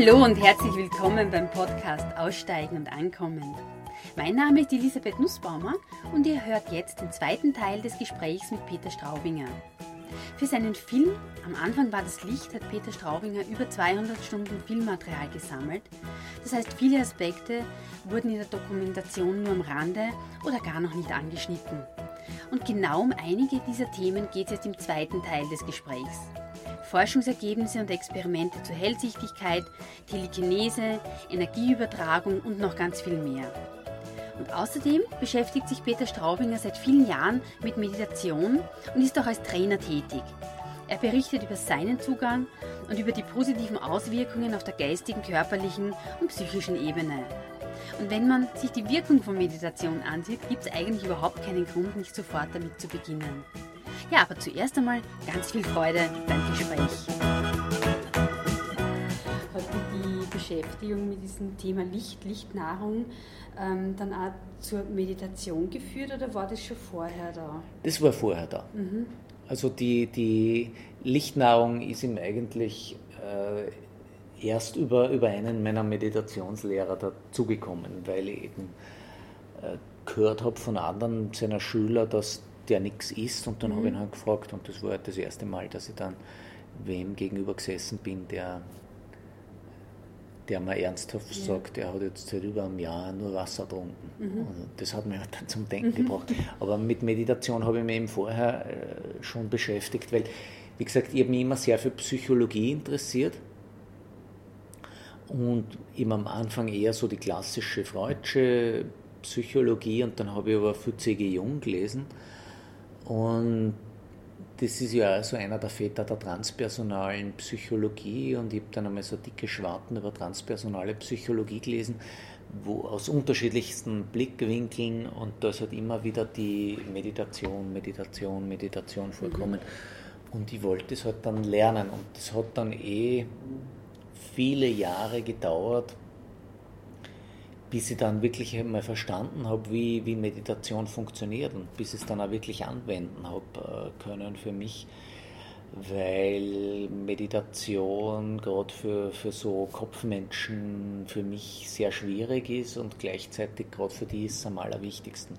Hallo und herzlich willkommen beim Podcast Aussteigen und Ankommen. Mein Name ist Elisabeth Nussbaumer und ihr hört jetzt den zweiten Teil des Gesprächs mit Peter Straubinger. Für seinen Film Am Anfang war das Licht hat Peter Straubinger über 200 Stunden Filmmaterial gesammelt. Das heißt, viele Aspekte wurden in der Dokumentation nur am Rande oder gar noch nicht angeschnitten. Und genau um einige dieser Themen geht es jetzt im zweiten Teil des Gesprächs. Forschungsergebnisse und Experimente zur Hellsichtigkeit, Telekinese, Energieübertragung und noch ganz viel mehr. Und außerdem beschäftigt sich Peter Straubinger seit vielen Jahren mit Meditation und ist auch als Trainer tätig. Er berichtet über seinen Zugang und über die positiven Auswirkungen auf der geistigen, körperlichen und psychischen Ebene. Und wenn man sich die Wirkung von Meditation ansieht, gibt es eigentlich überhaupt keinen Grund, nicht sofort damit zu beginnen. Ja, aber zuerst einmal ganz viel Freude beim Gespräch. Hat die Beschäftigung mit diesem Thema Licht, Lichtnahrung ähm, dann auch zur Meditation geführt oder war das schon vorher da? Das war vorher da. Mhm. Also die, die Lichtnahrung ist ihm eigentlich äh, erst über, über einen meiner Meditationslehrer dazugekommen, weil ich eben äh, gehört habe von anderen seiner Schüler, dass der nichts isst und dann mhm. habe ich ihn halt gefragt und das war das erste Mal, dass ich dann wem gegenüber gesessen bin, der der mir ernsthaft ja. sagt, er hat jetzt seit über einem Jahr nur Wasser getrunken. Mhm. Also das hat mich halt dann zum Denken mhm. gebracht. Aber mit Meditation habe ich mich eben vorher äh, schon beschäftigt, weil, wie gesagt, ich habe mich immer sehr für Psychologie interessiert und eben am Anfang eher so die klassische Freudsche Psychologie und dann habe ich aber für C.G. Jung gelesen und das ist ja also einer der Väter der transpersonalen Psychologie und ich habe dann einmal so dicke Schwarten über transpersonale Psychologie gelesen, wo aus unterschiedlichsten Blickwinkeln und da ist halt immer wieder die Meditation, Meditation, Meditation vorkommen. Mhm. Und ich wollte es halt dann lernen und das hat dann eh viele Jahre gedauert, bis ich dann wirklich einmal verstanden habe, wie, wie Meditation funktioniert und bis ich es dann auch wirklich anwenden habe äh, können für mich, weil Meditation gerade für, für so Kopfmenschen für mich sehr schwierig ist und gleichzeitig gerade für die ist es am allerwichtigsten.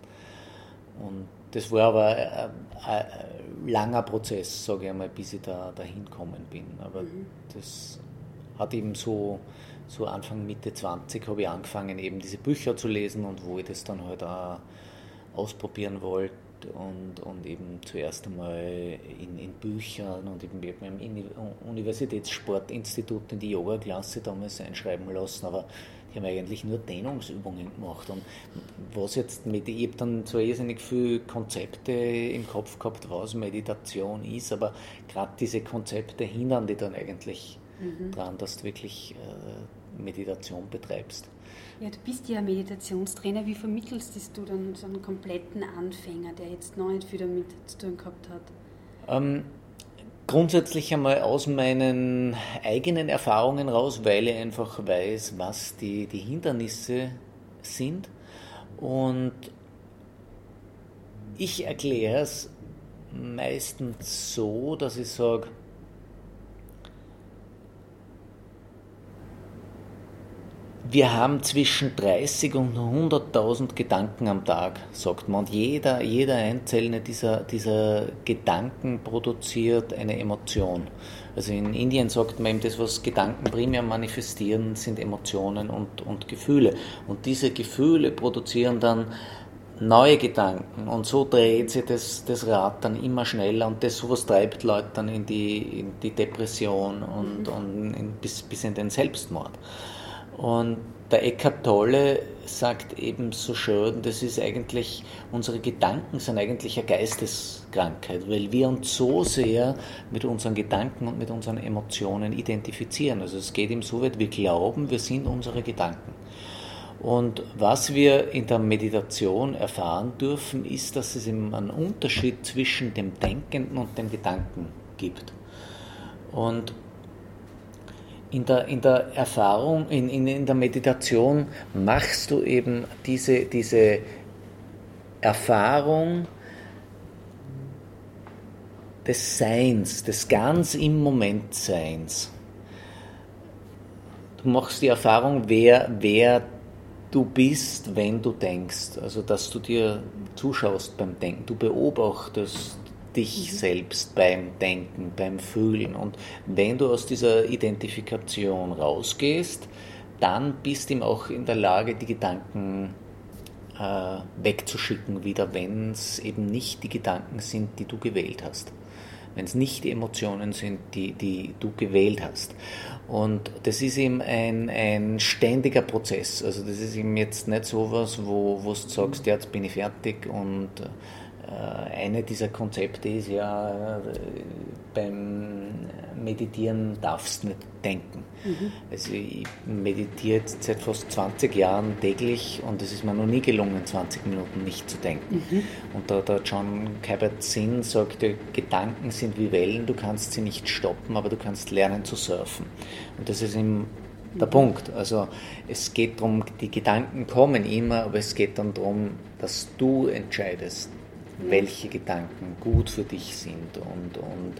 Und das war aber ein, ein langer Prozess, sage ich einmal, bis ich da dahin gekommen bin. Aber mhm. das hat eben so so Anfang, Mitte 20 habe ich angefangen, eben diese Bücher zu lesen und wo ich das dann halt auch ausprobieren wollte und, und eben zuerst einmal in, in Büchern und eben im Universitätssportinstitut in die Yoga-Klasse damals einschreiben lassen, aber die haben eigentlich nur Dehnungsübungen gemacht. Und was jetzt mit, ich habe dann so irrsinnig viele Konzepte im Kopf gehabt, was Meditation ist, aber gerade diese Konzepte hindern die dann eigentlich mhm. daran, dass du wirklich äh, Meditation betreibst. Ja, du bist ja Meditationstrainer. Wie vermittelst du dann so einen kompletten Anfänger, der jetzt noch nicht viel damit zu tun gehabt hat? Ähm, grundsätzlich einmal aus meinen eigenen Erfahrungen raus, weil ich einfach weiß, was die, die Hindernisse sind. Und ich erkläre es meistens so, dass ich sage, wir haben zwischen 30 und 100.000 Gedanken am Tag, sagt man. Und jeder, jeder einzelne dieser, dieser Gedanken produziert eine Emotion. Also in Indien sagt man eben, das, was Gedanken primär manifestieren, sind Emotionen und, und Gefühle. Und diese Gefühle produzieren dann neue Gedanken. Und so dreht sich das, das Rad dann immer schneller und das sowas treibt Leute dann in die, in die Depression und, und in, bis, bis in den Selbstmord. Und der Eckhart Tolle sagt eben so schön, das ist eigentlich, unsere Gedanken sind eigentlich eine Geisteskrankheit, weil wir uns so sehr mit unseren Gedanken und mit unseren Emotionen identifizieren. Also es geht ihm so weit, wir glauben, wir sind unsere Gedanken. Und was wir in der Meditation erfahren dürfen, ist, dass es eben einen Unterschied zwischen dem Denkenden und dem Gedanken gibt. Und in der, in der Erfahrung, in, in, in der Meditation machst du eben diese, diese Erfahrung des Seins, des ganz im Moment Seins. du machst die Erfahrung, wer, wer du bist, wenn du denkst. Also, dass du dir zuschaust beim Denken, du beobachtest dich mhm. selbst beim Denken, beim Fühlen. Und wenn du aus dieser Identifikation rausgehst, dann bist du ihm auch in der Lage, die Gedanken äh, wegzuschicken wieder, wenn es eben nicht die Gedanken sind, die du gewählt hast. Wenn es nicht die Emotionen sind, die, die du gewählt hast. Und das ist eben ein, ein ständiger Prozess. Also das ist eben jetzt nicht so was, wo, wo du sagst, jetzt bin ich fertig und äh, eine dieser Konzepte ist ja, äh, beim Meditieren darfst du nicht denken. Mhm. Also ich meditiere jetzt seit fast 20 Jahren täglich und es ist mir noch nie gelungen, 20 Minuten nicht zu denken. Mhm. Und da hat John Kabat-Zinn sagt, Gedanken sind wie Wellen, du kannst sie nicht stoppen, aber du kannst lernen zu surfen. Und das ist im der mhm. Punkt. Also es geht darum, die Gedanken kommen immer, aber es geht dann darum, dass du entscheidest, welche Gedanken gut für dich sind und, und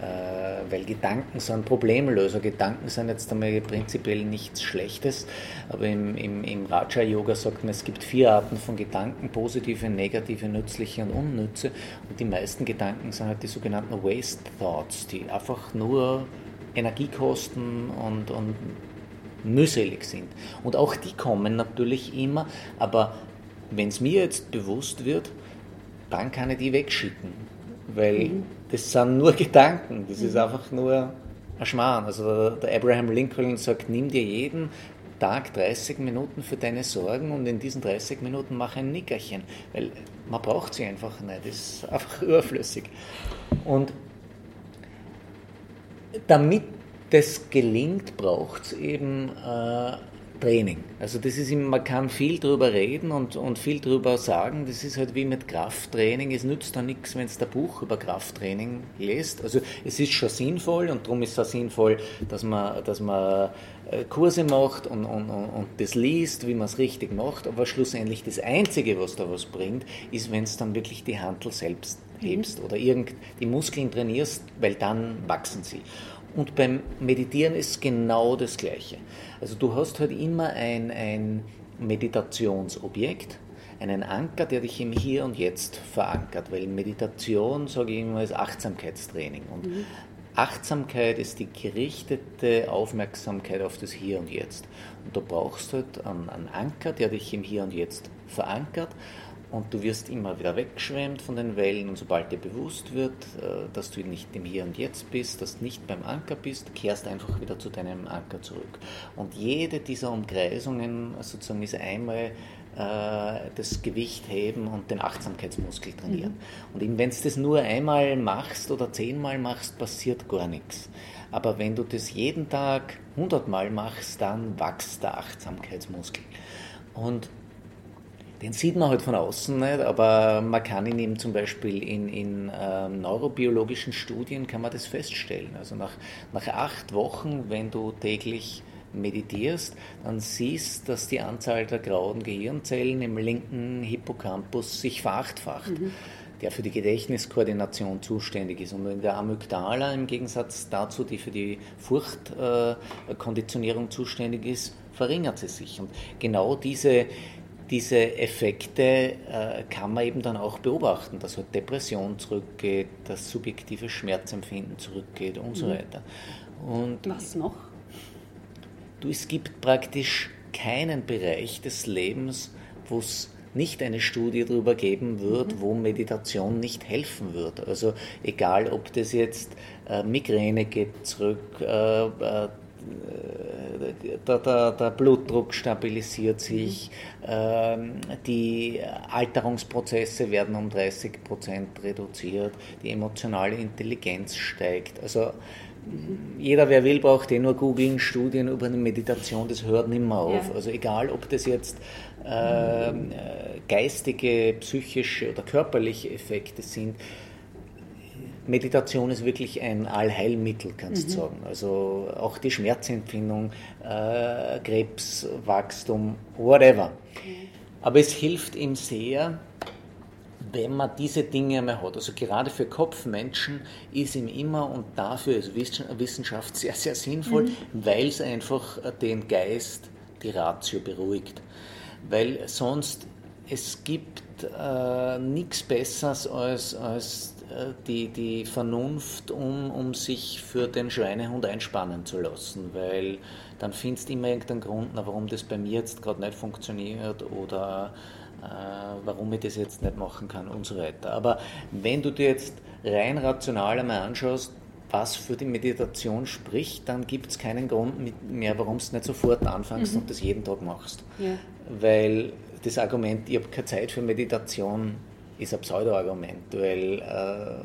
äh, weil Gedanken sind Problemlöser. Gedanken sind jetzt einmal prinzipiell nichts Schlechtes, aber im, im, im Raja-Yoga sagt man, es gibt vier Arten von Gedanken, positive, negative, nützliche und unnütze und die meisten Gedanken sind halt die sogenannten Waste Thoughts, die einfach nur Energie kosten und, und mühselig sind. Und auch die kommen natürlich immer, aber wenn es mir jetzt bewusst wird, dann kann ich die wegschicken. Weil mhm. das sind nur Gedanken, das mhm. ist einfach nur ein Schmarrn. Also der Abraham Lincoln sagt, nimm dir jeden Tag 30 Minuten für deine Sorgen und in diesen 30 Minuten mach ein Nickerchen. Weil man braucht sie einfach nicht, das ist einfach überflüssig. Und damit das gelingt, braucht es eben äh, Training. Also das ist, man kann viel drüber reden und, und viel drüber sagen. Das ist halt wie mit Krafttraining. Es nützt da nichts, wenn es der Buch über Krafttraining liest. Also es ist schon sinnvoll und darum ist es auch sinnvoll, dass man, dass man äh, Kurse macht und, und, und das liest, wie man es richtig macht. Aber schlussendlich das Einzige, was da was bringt, ist, wenn es dann wirklich die Handel selbst hebst mhm. oder irgend die Muskeln trainierst, weil dann wachsen sie. Und beim Meditieren ist genau das Gleiche. Also du hast halt immer ein, ein Meditationsobjekt, einen Anker, der dich im Hier und Jetzt verankert, weil Meditation, sage ich immer, ist Achtsamkeitstraining. Und mhm. Achtsamkeit ist die gerichtete Aufmerksamkeit auf das Hier und Jetzt. Und du brauchst halt einen, einen Anker, der dich im Hier und Jetzt verankert und du wirst immer wieder weggeschwemmt von den Wellen und sobald dir bewusst wird, äh, dass du nicht im Hier und Jetzt bist, dass du nicht beim Anker bist, kehrst einfach wieder zu deinem Anker zurück. Und jede dieser Umkreisungen sozusagen ist einmal äh, das Gewicht heben und den Achtsamkeitsmuskel trainieren. Mhm. Und wenn du das nur einmal machst oder zehnmal machst, passiert gar nichts. Aber wenn du das jeden Tag hundertmal machst, dann wächst der Achtsamkeitsmuskel. Und den sieht man halt von außen nicht, aber man kann ihn eben zum Beispiel in, in ähm, neurobiologischen Studien kann man das feststellen. Also nach, nach acht Wochen, wenn du täglich meditierst, dann siehst, dass die Anzahl der grauen Gehirnzellen im linken Hippocampus sich verachtfacht. Mhm der für die Gedächtniskoordination zuständig ist. Und in der Amygdala im Gegensatz dazu, die für die Furchtkonditionierung äh, zuständig ist, verringert sie sich. Und genau diese, diese Effekte äh, kann man eben dann auch beobachten, dass halt Depression zurückgeht, dass subjektive Schmerzempfinden zurückgeht und mhm. so weiter. Und Was noch? Du, es gibt praktisch keinen Bereich des Lebens, wo es nicht eine Studie darüber geben wird, mhm. wo Meditation nicht helfen wird. Also egal, ob das jetzt äh, Migräne geht zurück, äh, äh der, der, der, Blutdruck stabilisiert sich, ähm, die Alterungsprozesse werden um 30 Prozent reduziert, die emotionale Intelligenz steigt. Also jeder, wer will, braucht eh nur googeln, Studien über eine Meditation, das hört nicht mehr auf. Ja. Also egal, ob das jetzt äh, geistige, psychische oder körperliche Effekte sind, Meditation ist wirklich ein Allheilmittel, kannst du mhm. sagen. Also auch die Schmerzempfindung, äh, Krebswachstum, whatever. Mhm. Aber es hilft ihm sehr, wenn man diese Dinge einmal hat. Also gerade für Kopfmenschen ist ihm immer und dafür ist Wissenschaft sehr, sehr sinnvoll, mhm. weil es einfach den Geist, die Ratio beruhigt. Weil sonst, es gibt äh, nichts Besseres als, als die, die Vernunft, um, um sich für den Schweinehund einspannen zu lassen, weil dann findest du immer irgendeinen Grund, warum das bei mir jetzt gerade nicht funktioniert oder äh, warum ich das jetzt nicht machen kann und so weiter. Aber wenn du dir jetzt rein rational einmal anschaust, was für die Meditation spricht, dann gibt es keinen Grund mehr, warum du nicht sofort anfängst mhm. und das jeden Tag machst. Ja. Weil das Argument, ich habe keine Zeit für Meditation, ist ein Pseudo-Argument, weil äh,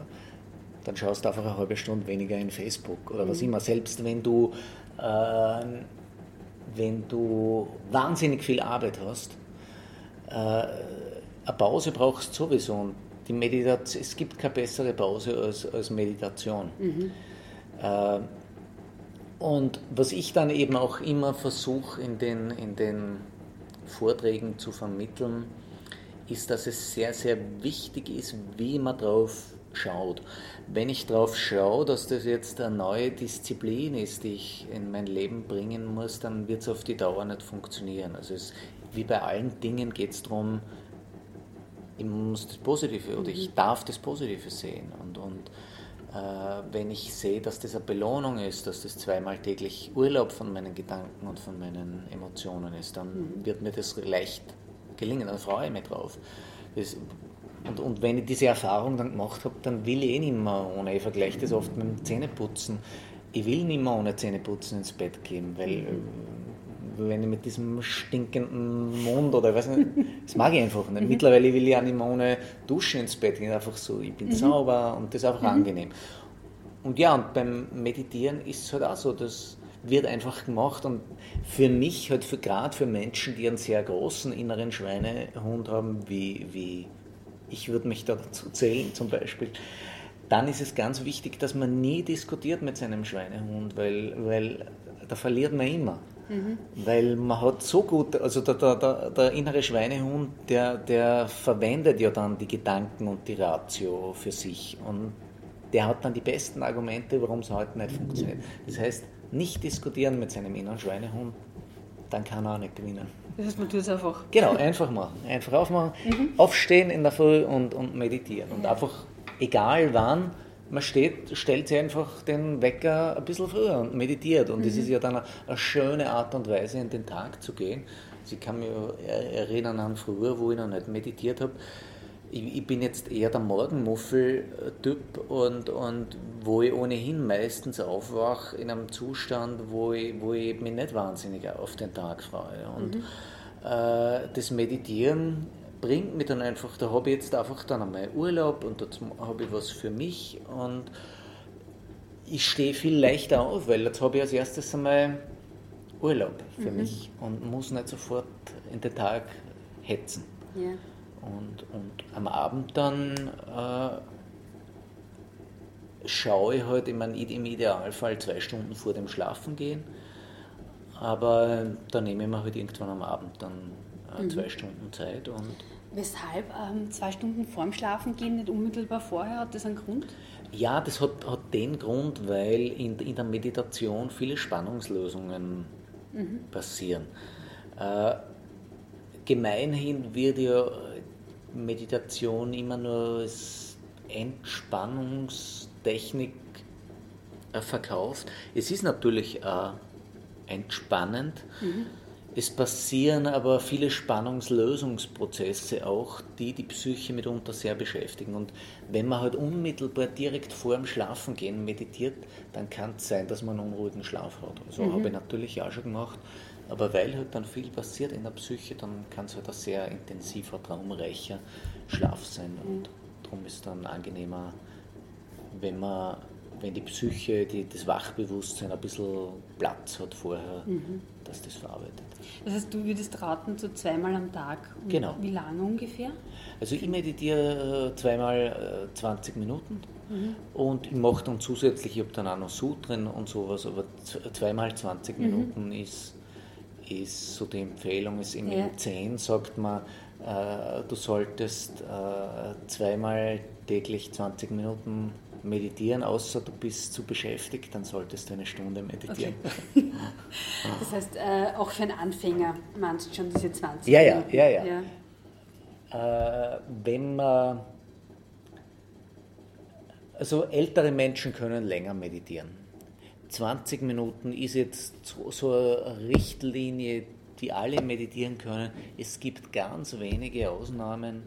dann schaust du einfach eine halbe Stunde weniger in Facebook oder mhm. was immer. Selbst wenn du, äh, wenn du wahnsinnig viel Arbeit hast, äh, eine Pause brauchst du sowieso. Und die Meditation, es gibt keine bessere Pause als, als Meditation. Mhm. Äh, und was ich dann eben auch immer versuche in den, in den Vorträgen zu vermitteln, ist, dass es sehr, sehr wichtig ist, wie man drauf schaut. Wenn ich darauf schaue, dass das jetzt eine neue Disziplin ist, die ich in mein Leben bringen muss, dann wird es auf die Dauer nicht funktionieren. Also es, wie bei allen Dingen geht es darum, ich muss das Positive oder ich mhm. darf das Positive sehen. Und, und äh, wenn ich sehe, dass das eine Belohnung ist, dass das zweimal täglich Urlaub von meinen Gedanken und von meinen Emotionen ist, dann mhm. wird mir das leicht gelingen, dann freue ich mich drauf. Das, und, und, wenn ich diese Erfahrung dann gemacht habe, dann will ich eh nicht mehr ohne. Ich vergleiche das oft mit dem Zähneputzen. Ich will nicht mehr ohne Zähneputzen ins Bett gehen, weil äh, wenn ich mit diesem stinkenden Mund oder ich weiß nicht, das mag ich einfach nicht. Mhm. Mittlerweile will ich auch nicht mehr ohne Duschen ins Bett gehen, einfach so, ich bin mhm. sauber und das ist einfach mhm. angenehm. Und ja, und beim Meditieren ist es halt auch so, dass wird einfach gemacht und für mich, halt für, gerade für Menschen, die einen sehr großen inneren Schweinehund haben, wie, wie ich würde mich dazu zählen zum Beispiel, dann ist es ganz wichtig, dass man nie diskutiert mit seinem Schweinehund, weil, weil da verliert man immer. Mhm. Weil man hat so gut, also der, der, der, innere Schweinehund, der, der verwendet ja dann die Gedanken und die Ratio für sich. Und der hat dann die besten Argumente, warum es heute nicht funktioniert. Das heißt, nicht diskutieren mit seinem inneren Schweinehund, dann kann er auch nicht gewinnen. Das heißt, man tut es einfach. Genau, einfach machen. Einfach aufmachen, mhm. aufstehen in der Früh und, und meditieren. Und ja. einfach, egal wann, man steht, stellt sich einfach den Wecker ein bisschen früher und meditiert. Und mhm. das ist ja dann eine, eine, schöne Art und Weise, in den Tag zu gehen. Also ich kann mich erinnern an früher, wo ich noch nicht meditiert habe ich, ich bin jetzt eher der Morgenmuffel-Typ und, und wo ich ohnehin meistens aufwache in einem Zustand, wo ich, wo ich mich nicht wahnsinnig auf den Tag freue. Und mhm. äh, das Meditieren bringt mich dann einfach, da habe ich jetzt einfach dann einmal Urlaub und da habe ich was für mich und ich stehe viel leichter auf, weil jetzt habe ich als erstes einmal Urlaub für mhm. mich und muss nicht sofort in den Tag hetzen. Ja. Und, und am Abend dann äh, schaue ich halt, ich meine, im Idealfall zwei Stunden vor dem Schlafengehen, aber da nehme ich mir halt irgendwann am Abend dann äh, mhm. zwei Stunden Zeit. Und Weshalb ähm, zwei Stunden vorm Schlafengehen, nicht unmittelbar vorher? Hat das einen Grund? Ja, das hat, hat den Grund, weil in, in der Meditation viele Spannungslösungen mhm. passieren. Äh, gemeinhin wird ja Meditation immer nur als Entspannungstechnik äh, verkauft. Es ist natürlich äh, entspannend. Mhm. Es passieren aber viele Spannungslösungsprozesse auch, die die Psyche mitunter sehr beschäftigen. Und wenn man halt unmittelbar direkt vor dem Schlafengehen meditiert, dann kann es sein, dass man einen unruhigen Schlaf hat. Also mhm. habe ich natürlich auch schon gemacht. Aber weil halt dann viel passiert in der Psyche, dann kann es halt ein sehr intensiver, traumreicher Schlaf sein. Und mhm. darum ist dann angenehmer, wenn man, wenn die Psyche, die, das Wachbewusstsein ein bisschen Platz hat vorher, mhm. dass das verarbeitet. Das heißt, du würdest raten, so zweimal am Tag. Und genau. Wie lange ungefähr? Also ich meditiere äh, zweimal 20 äh, Minuten. Mhm. Und ich mache dann zusätzlich, ich habe dann auch noch Sutren und sowas, aber zweimal 20 mhm. Minuten ist ist so die Empfehlung, ist im ja. 10 sagt man, äh, du solltest äh, zweimal täglich 20 Minuten meditieren, außer du bist zu beschäftigt, dann solltest du eine Stunde meditieren. Okay. das heißt, äh, auch für einen Anfänger meinst du schon diese 20 ja, Minuten? Ja, ja, ja. ja. Äh, wenn man, also ältere Menschen können länger meditieren. 20 Minuten ist jetzt so, so eine Richtlinie, die alle meditieren können. Es gibt ganz wenige Ausnahmen,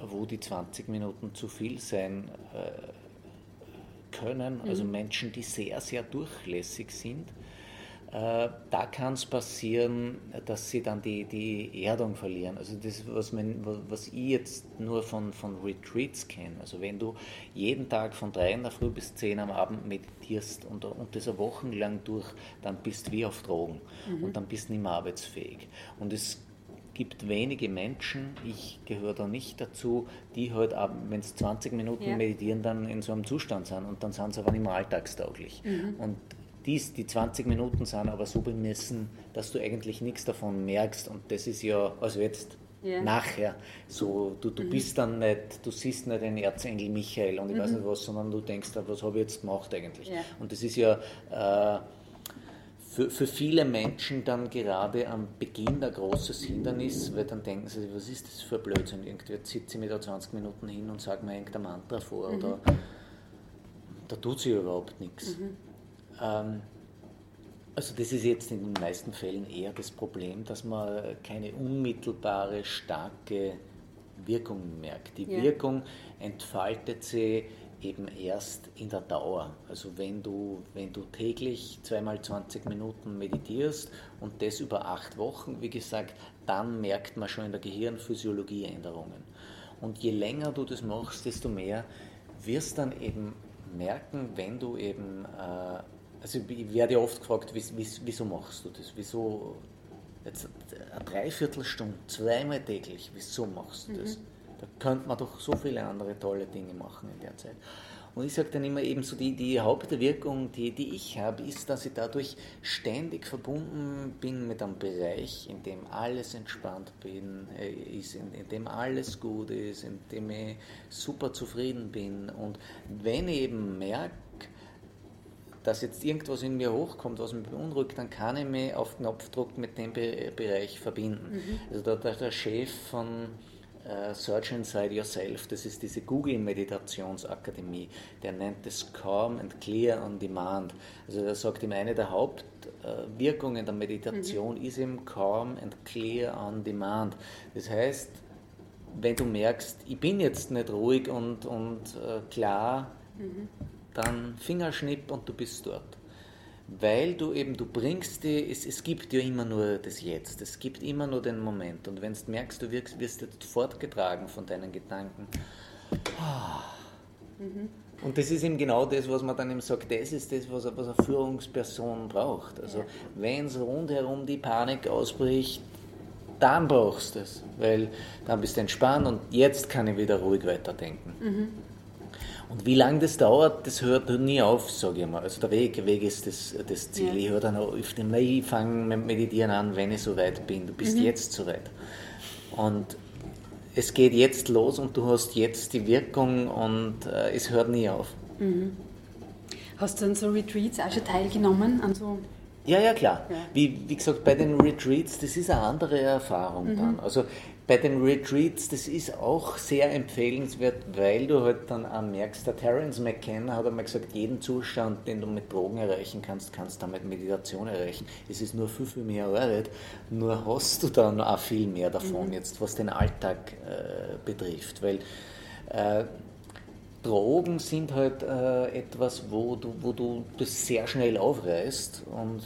wo die 20 Minuten zu viel sein äh, können. Also mhm. Menschen, die sehr, sehr durchlässig sind da kann es passieren, dass sie dann die, die Erdung verlieren. Also das, was, man, was ich jetzt nur von, von Retreats kenne. Also wenn du jeden Tag von drei in der Früh bis zehn am Abend meditierst und, und das wochenlang durch, dann bist du wie auf Drogen mhm. und dann bist du nicht mehr arbeitsfähig. Und es gibt wenige Menschen, ich gehöre da nicht dazu, die halt, wenn sie 20 Minuten ja. meditieren, dann in so einem Zustand sind und dann sind sie aber nicht mehr alltagstauglich. Mhm. Und dies, die 20 Minuten sind aber so bemessen, dass du eigentlich nichts davon merkst und das ist ja, also jetzt yeah. nachher, so, du, du mhm. bist dann nicht, du siehst nicht den Erzengel Michael und ich mhm. weiß nicht was, sondern du denkst, was habe ich jetzt gemacht eigentlich? Yeah. Und das ist ja äh, für, für viele Menschen dann gerade am Beginn der großes Hindernis, weil dann denken sie, was ist das für ein Blödsinn? Irgendwie sitze ich mir da 20 Minuten hin und sage mir irgendein Mantra vor mhm. oder da tut sich überhaupt nichts. Mhm. Ähm, also das ist jetzt in den meisten Fällen eher das Problem, dass man keine unmittelbare, starke Wirkung merkt. Die ja. Wirkung entfaltet sich eben erst in der Dauer. Also wenn du, wenn du täglich zweimal 20 Minuten meditierst und das über acht Wochen, wie gesagt, dann merkt man schon in der Gehirnphysiologie Änderungen. Und je länger du das machst, desto mehr wirst dann eben merken, wenn du eben äh, also ich werde ja oft gefragt, wieso machst du das? Wieso jetzt eine Dreiviertelstunde, zweimal täglich, wieso machst du das? Mhm. Da könnte man doch so viele andere tolle Dinge machen in der Zeit. Und ich sage dann immer eben so, die, die Hauptwirkung, die, die ich habe, ist, dass ich dadurch ständig verbunden bin mit einem Bereich, in dem alles entspannt bin, äh, ist, in, in dem alles gut ist, in dem ich super zufrieden bin. Und wenn ich eben merke, dass jetzt irgendwas in mir hochkommt, was mich beunruhigt, dann kann ich mich auf Knopfdruck mit dem Be Bereich verbinden. Mhm. Also der, der, der, Chef von äh, Search Inside Yourself, das ist diese Google Meditationsakademie, der nennt es Calm and Clear on Demand. Also er sagt ihm, eine der Hauptwirkungen der Meditation mhm. ist eben Calm and Clear on Demand. Das heißt, wenn du merkst, ich bin jetzt nicht ruhig und, und äh, klar, mhm dann Fingerschnipp und du bist dort. Weil du eben, du bringst die, es, es gibt ja immer nur das Jetzt, es gibt immer nur den Moment. Und wenn du merkst, du wirst, wirst jetzt fortgetragen von deinen Gedanken. Mhm. Und das ist eben genau das, was man dann eben sagt, das ist das, was, was eine Führungsperson braucht. Also ja. wenn es rundherum die Panik ausbricht, dann brauchst du es, weil dann bist du entspannt und jetzt kann ich wieder ruhig weiterdenken. Mhm. Und wie lange das dauert, das hört nie auf, sage ich mal. Also der Weg, Weg ist das, das Ziel. Ja. Ich höre dann auf dem ich fange mit Meditieren an, wenn ich so weit bin. Du bist mhm. jetzt so weit. Und es geht jetzt los und du hast jetzt die Wirkung und äh, es hört nie auf. Mhm. Hast du an so Retreats auch schon teilgenommen? An so ja, ja, klar. Ja. Wie, wie gesagt, bei den Retreats, das ist eine andere Erfahrung mhm. dann. Also bei den Retreats, das ist auch sehr empfehlenswert, weil du halt dann auch merkst, der Terence McKenna hat einmal gesagt, jeden Zustand, den du mit Drogen erreichen kannst, kannst du mit Meditation erreichen. Es ist nur viel, viel mehr Arbeit, nur hast du dann auch viel mehr davon mhm. jetzt, was den Alltag äh, betrifft, weil äh, Drogen sind halt äh, etwas, wo du, wo du das sehr schnell aufreißt und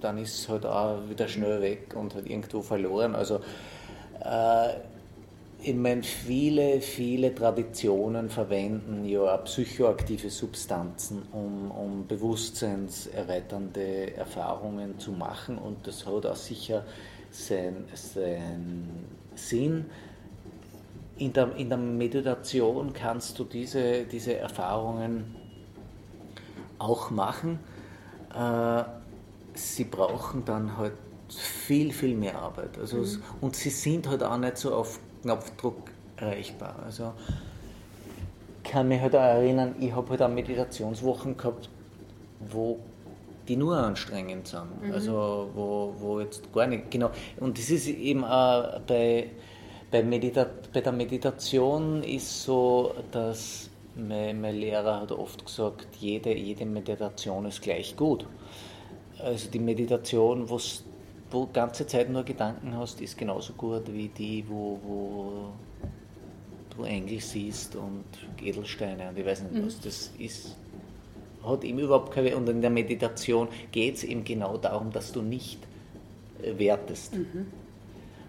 dann ist es halt auch wieder schnell weg und halt irgendwo verloren. Also ich meine, viele, viele Traditionen verwenden ja psychoaktive Substanzen, um, um bewusstseinserweiternde Erfahrungen zu machen und das hat auch sicher seinen sein Sinn. In der, in der Meditation kannst du diese, diese Erfahrungen auch machen. Äh, sie brauchen dann halt viel, viel mehr Arbeit. Also mhm. und sie sind halt auch nicht so auf Knopfdruck erreichbar. Also kann mich halt auch erinnern, ich habe halt auch Meditationswochen gehabt, wo die nur anstrengend sind. Mhm. Also wo, wo jetzt gar nicht, genau. Und das ist eben auch bei, bei, Medita bei der Meditation ist so, dass mein, mein Lehrer hat oft gesagt, jede, jede Meditation ist gleich gut. Also die Meditation, wo ganze Zeit nur Gedanken hast, ist genauso gut wie die, wo, wo du Engel siehst und Edelsteine und ich weiß nicht mhm. was. Das ist, hat ihm überhaupt keine. Und in der Meditation geht es eben genau darum, dass du nicht äh, wertest. Mhm.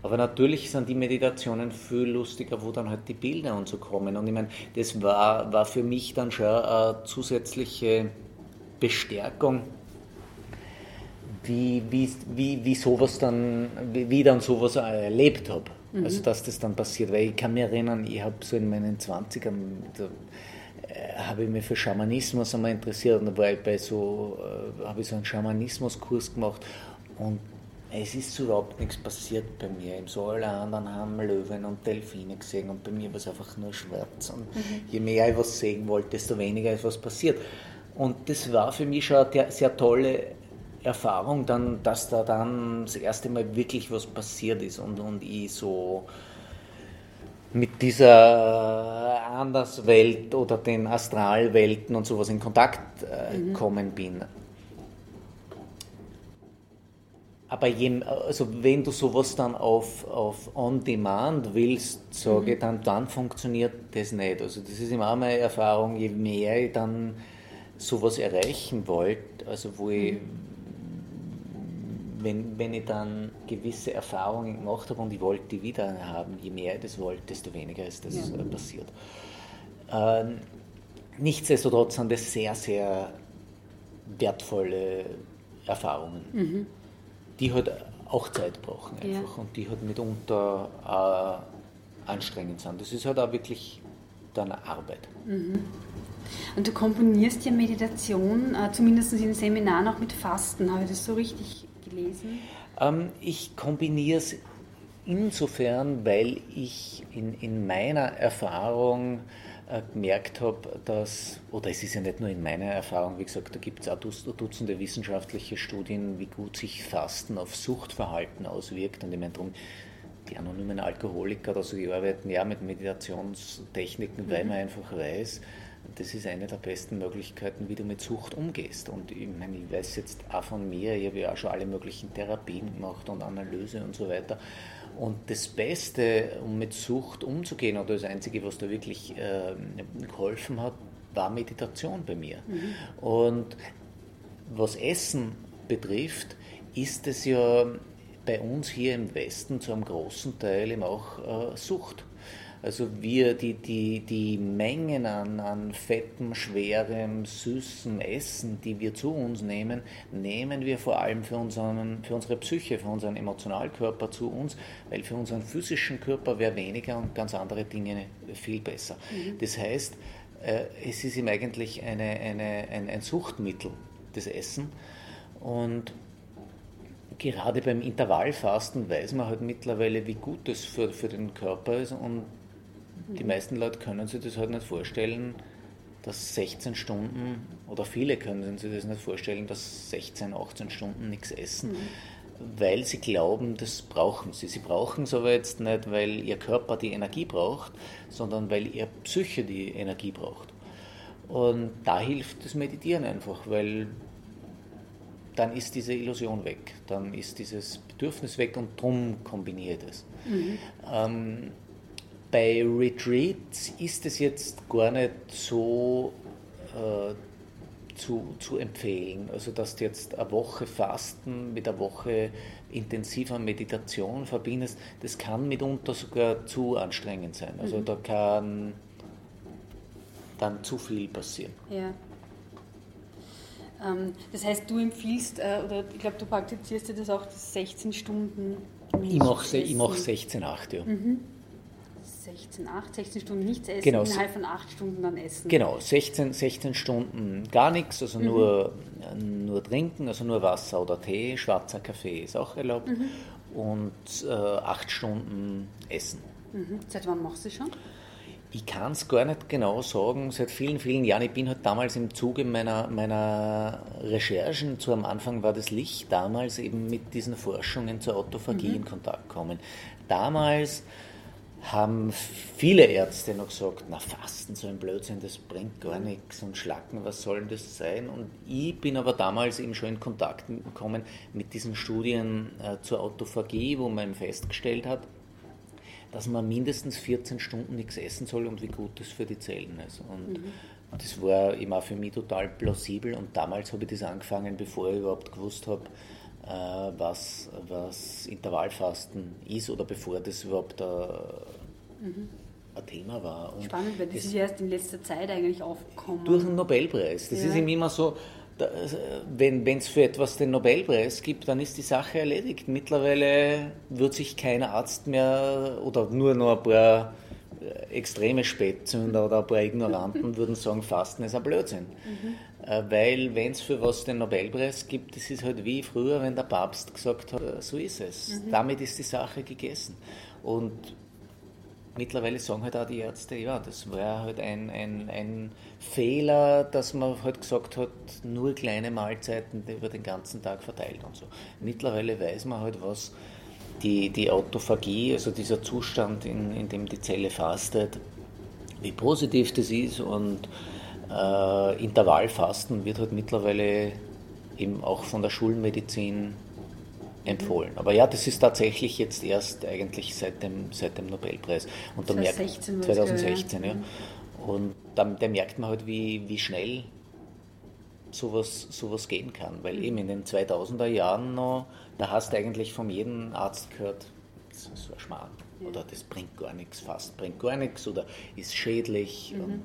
Aber natürlich sind die Meditationen viel lustiger, wo dann halt die Bilder und so kommen. Und ich meine, das war, war für mich dann schon eine zusätzliche Bestärkung, wie, wie, wie, wie sowas dann, wie, wie dann sowas erlebt habe. Mhm. Also dass das dann passiert. Weil ich kann mich erinnern, ich habe so in meinen 20ern, da, äh, habe ich mich für Schamanismus einmal interessiert und da war ich bei so, äh, habe ich so einen Schamanismuskurs gemacht und es ist überhaupt nichts passiert bei mir. So alle anderen haben Löwen und Delfine gesehen und bei mir war es einfach nur schwarz. Und mhm. je mehr ich was sehen wollte, desto weniger ist was passiert. Und das war für mich schon eine sehr tolle Erfahrung, dann, dass da dann das erste Mal wirklich was passiert ist und, und ich so mit dieser Anderswelt oder den Astralwelten und sowas in Kontakt äh, mhm. bin. Aber je, also wenn du sowas dann auf, auf On-Demand willst, sage mhm. dann, dann funktioniert das nicht. Also das ist immer meine Erfahrung, je mehr ich dann sowas erreichen wollte, also wo ich, mhm. Wenn, wenn ich dann gewisse Erfahrungen gemacht habe und ich wollte die wieder haben, je mehr ich das wollte, desto weniger ist das ja. passiert. Ähm, nichtsdestotrotz sind das sehr, sehr wertvolle Erfahrungen. Mhm die halt auch Zeit brauchen einfach ja. und die halt mitunter äh, anstrengend sind. Das ist halt auch wirklich dann Arbeit. Mhm. Und du komponierst ja Meditation, äh, zumindest in Seminaren auch mit Fasten. Habe ich das so richtig gelesen? Ähm, ich kombiniere es insofern, weil ich in, in meiner Erfahrung äh, gemerkt habe, dass, oder es ist ja nicht nur in meiner Erfahrung, wie gesagt, da gibt es auch Dutzende wissenschaftliche Studien, wie gut sich Fasten auf Suchtverhalten auswirkt. Und ich meine, darum, die anonymen Alkoholiker oder so, die arbeiten ja mit Meditationstechniken, weil mhm. man einfach weiß, das ist eine der besten Möglichkeiten, wie du mit Sucht umgehst. Und ich meine, ich weiß jetzt auch von mir, ich habe ja auch schon alle möglichen Therapien gemacht und Analyse und so weiter. Und das Beste, um mit Sucht umzugehen, oder das Einzige, was da wirklich äh, geholfen hat, war Meditation bei mir. Mhm. Und was Essen betrifft, ist es ja bei uns hier im Westen zu einem großen Teil eben auch äh, Sucht. Also wir, die, die, die Mengen an, an fettem, schwerem, süßem Essen, die wir zu uns nehmen, nehmen wir vor allem für, unseren, für unsere Psyche, für unseren Emotionalkörper zu uns, weil für unseren physischen Körper wäre weniger und ganz andere Dinge viel besser. Mhm. Das heißt, äh, es ist ihm eigentlich eine, eine, ein, ein Suchtmittel, das Essen. Und gerade beim Intervallfasten weiß man halt mittlerweile, wie gut das für, für den Körper ist und die meisten Leute können sich das halt nicht vorstellen, dass 16 Stunden, oder viele können sich das nicht vorstellen, dass 16, 18 Stunden nichts essen, mhm. weil sie glauben, das brauchen sie. Sie brauchen es aber jetzt nicht, weil ihr Körper die Energie braucht, sondern weil ihr Psyche die Energie braucht. Und da hilft das Meditieren einfach, weil dann ist diese Illusion weg, dann ist dieses Bedürfnis weg und drum kombiniert es. Mhm. Ähm, bei Retreats ist es jetzt gar nicht so äh, zu, zu empfehlen. Also, dass du jetzt eine Woche Fasten mit einer Woche intensiver Meditation verbindest, das kann mitunter sogar zu anstrengend sein. Also, mhm. da kann dann zu viel passieren. Ja. Ähm, das heißt, du empfiehlst, äh, oder ich glaube, du praktizierst dir das auch, das 16 Stunden. Ich mache mach 16, 8, ja. Mhm. 16, 8, 16 Stunden nichts essen, genau. innerhalb von 8 Stunden dann essen. Genau, 16, 16 Stunden gar nichts, also mhm. nur, nur trinken, also nur Wasser oder Tee, schwarzer Kaffee ist auch erlaubt mhm. und äh, 8 Stunden essen. Mhm. Seit wann machst du schon? Ich kann es gar nicht genau sagen, seit vielen, vielen Jahren. Ich bin halt damals im Zuge meiner, meiner Recherchen, zu am Anfang war das Licht damals eben mit diesen Forschungen zur Autophagie mhm. in Kontakt gekommen. Damals haben viele Ärzte noch gesagt, na Fasten, so ein Blödsinn, das bringt gar nichts und Schlacken, was soll denn das sein? Und ich bin aber damals eben schon in Kontakt gekommen mit diesen Studien äh, zur Autophagie, wo man festgestellt hat, dass man mindestens 14 Stunden nichts essen soll und wie gut das für die Zellen ist. Und mhm. das war immer für mich total plausibel und damals habe ich das angefangen, bevor ich überhaupt gewusst habe, äh, was, was Intervallfasten ist oder bevor das überhaupt ein, mhm. ein Thema war. Und Spannend, weil das, das ist erst in letzter Zeit eigentlich aufgekommen. Durch den Nobelpreis. Das ja. ist immer so, wenn es für etwas den Nobelpreis gibt, dann ist die Sache erledigt. Mittlerweile wird sich kein Arzt mehr oder nur noch ein paar äh, extreme Spätzünder oder ein paar Ignoranten würden sagen, Fasten ist ein Blödsinn. Mhm. Äh, weil wenn es für was den Nobelpreis gibt, das ist halt wie früher, wenn der Papst gesagt hat, äh, so ist es. Mhm. Damit ist die Sache gegessen. Und mittlerweile sagen halt auch die Ärzte, ja, das war halt ein, ein, ein Fehler, dass man halt gesagt hat, nur kleine Mahlzeiten über den ganzen Tag verteilt und so. Mittlerweile weiß man halt, was die, die Autophagie, also dieser Zustand, in, in dem die Zelle fastet, wie positiv das ist und äh, Intervallfasten wird halt mittlerweile eben auch von der Schulmedizin empfohlen. Aber ja, das ist tatsächlich jetzt erst eigentlich seit dem, seit dem Nobelpreis. Und da merkt, 2016, ja. Und da, da, merkt man halt, wie, wie schnell sowas, sowas gehen kann. Weil eben in den 2000er Jahren noch, da hast du eigentlich von jedem Arzt gehört, das ist so ein Schmarrn. Ja. Oder das bringt gar nichts, fast bringt gar nichts oder ist schädlich. Mhm. Und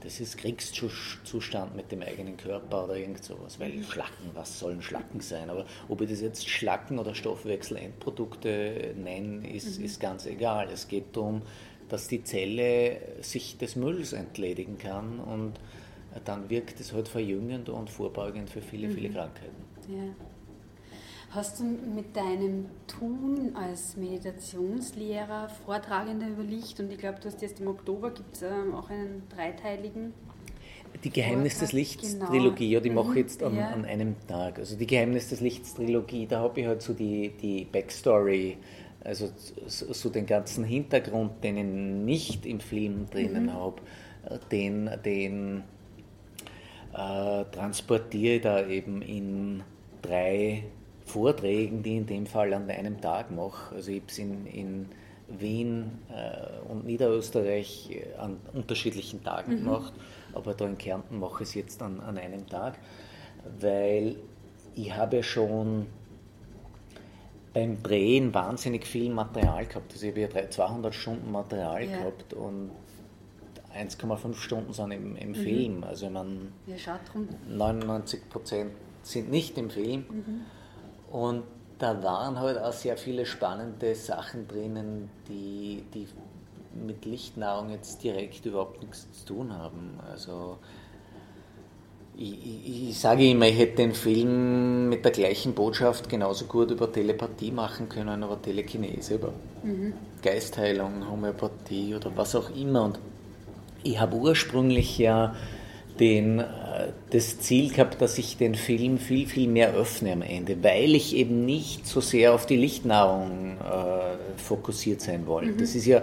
das ist Kriegszustand mit dem eigenen Körper oder irgend sowas, weil. Schlacken, was sollen Schlacken sein? Aber ob ich das jetzt Schlacken oder Stoffwechselendprodukte nenne, ist, mhm. ist ganz egal. Es geht darum, dass die Zelle sich des Mülls entledigen kann und dann wirkt es halt verjüngend und vorbeugend für viele, mhm. viele Krankheiten. Ja. Hast du mit deinem Tun als Meditationslehrer, Vortragender über Licht und ich glaube, du hast jetzt im Oktober gibt es ähm, auch einen dreiteiligen die Geheimnis des Lichts genau. Trilogie, ja, die mhm. mache ich jetzt an, ja. an, einem Tag. Also die Geheimnis des Lichts Trilogie, da habe ich halt so die, die Backstory, also so, so, den ganzen Hintergrund, den ich nicht im Film drinnen mhm. habe, den, den äh, transportiere ich da eben in drei Vorträgen, die ich in dem Fall an einem Tag mache. Also ich habe es in, in Wien äh, und Niederösterreich äh, an unterschiedlichen Tagen mhm. gemacht, aber da in Kärnten mache ich es jetzt an, an einem Tag, weil ich habe schon beim Drehen wahnsinnig viel Material gehabt. Also ich habe ja 200 Stunden Material ja. gehabt und 1,5 Stunden sind im, im mhm. Film. Also man ja, 99 Prozent sind nicht im Film. Mhm. Und da waren halt auch sehr viele spannende Sachen drinnen, die, die mit Lichtnahrung jetzt direkt überhaupt nichts zu tun haben. Also ich, ich, ich, sage immer, ich hätte den Film mit der gleichen Botschaft genauso gut über Telepathie machen können, über Telekinese, über mhm. Geistheilung, Homöopathie oder was auch immer. Und ich habe ursprünglich ja den, äh, das Ziel gehabt, dass ich den Film viel, viel mehr öffne am Ende, weil ich eben nicht so sehr auf die Lichtnahrung äh, fokussiert sein wollte. Mhm. Das ist ja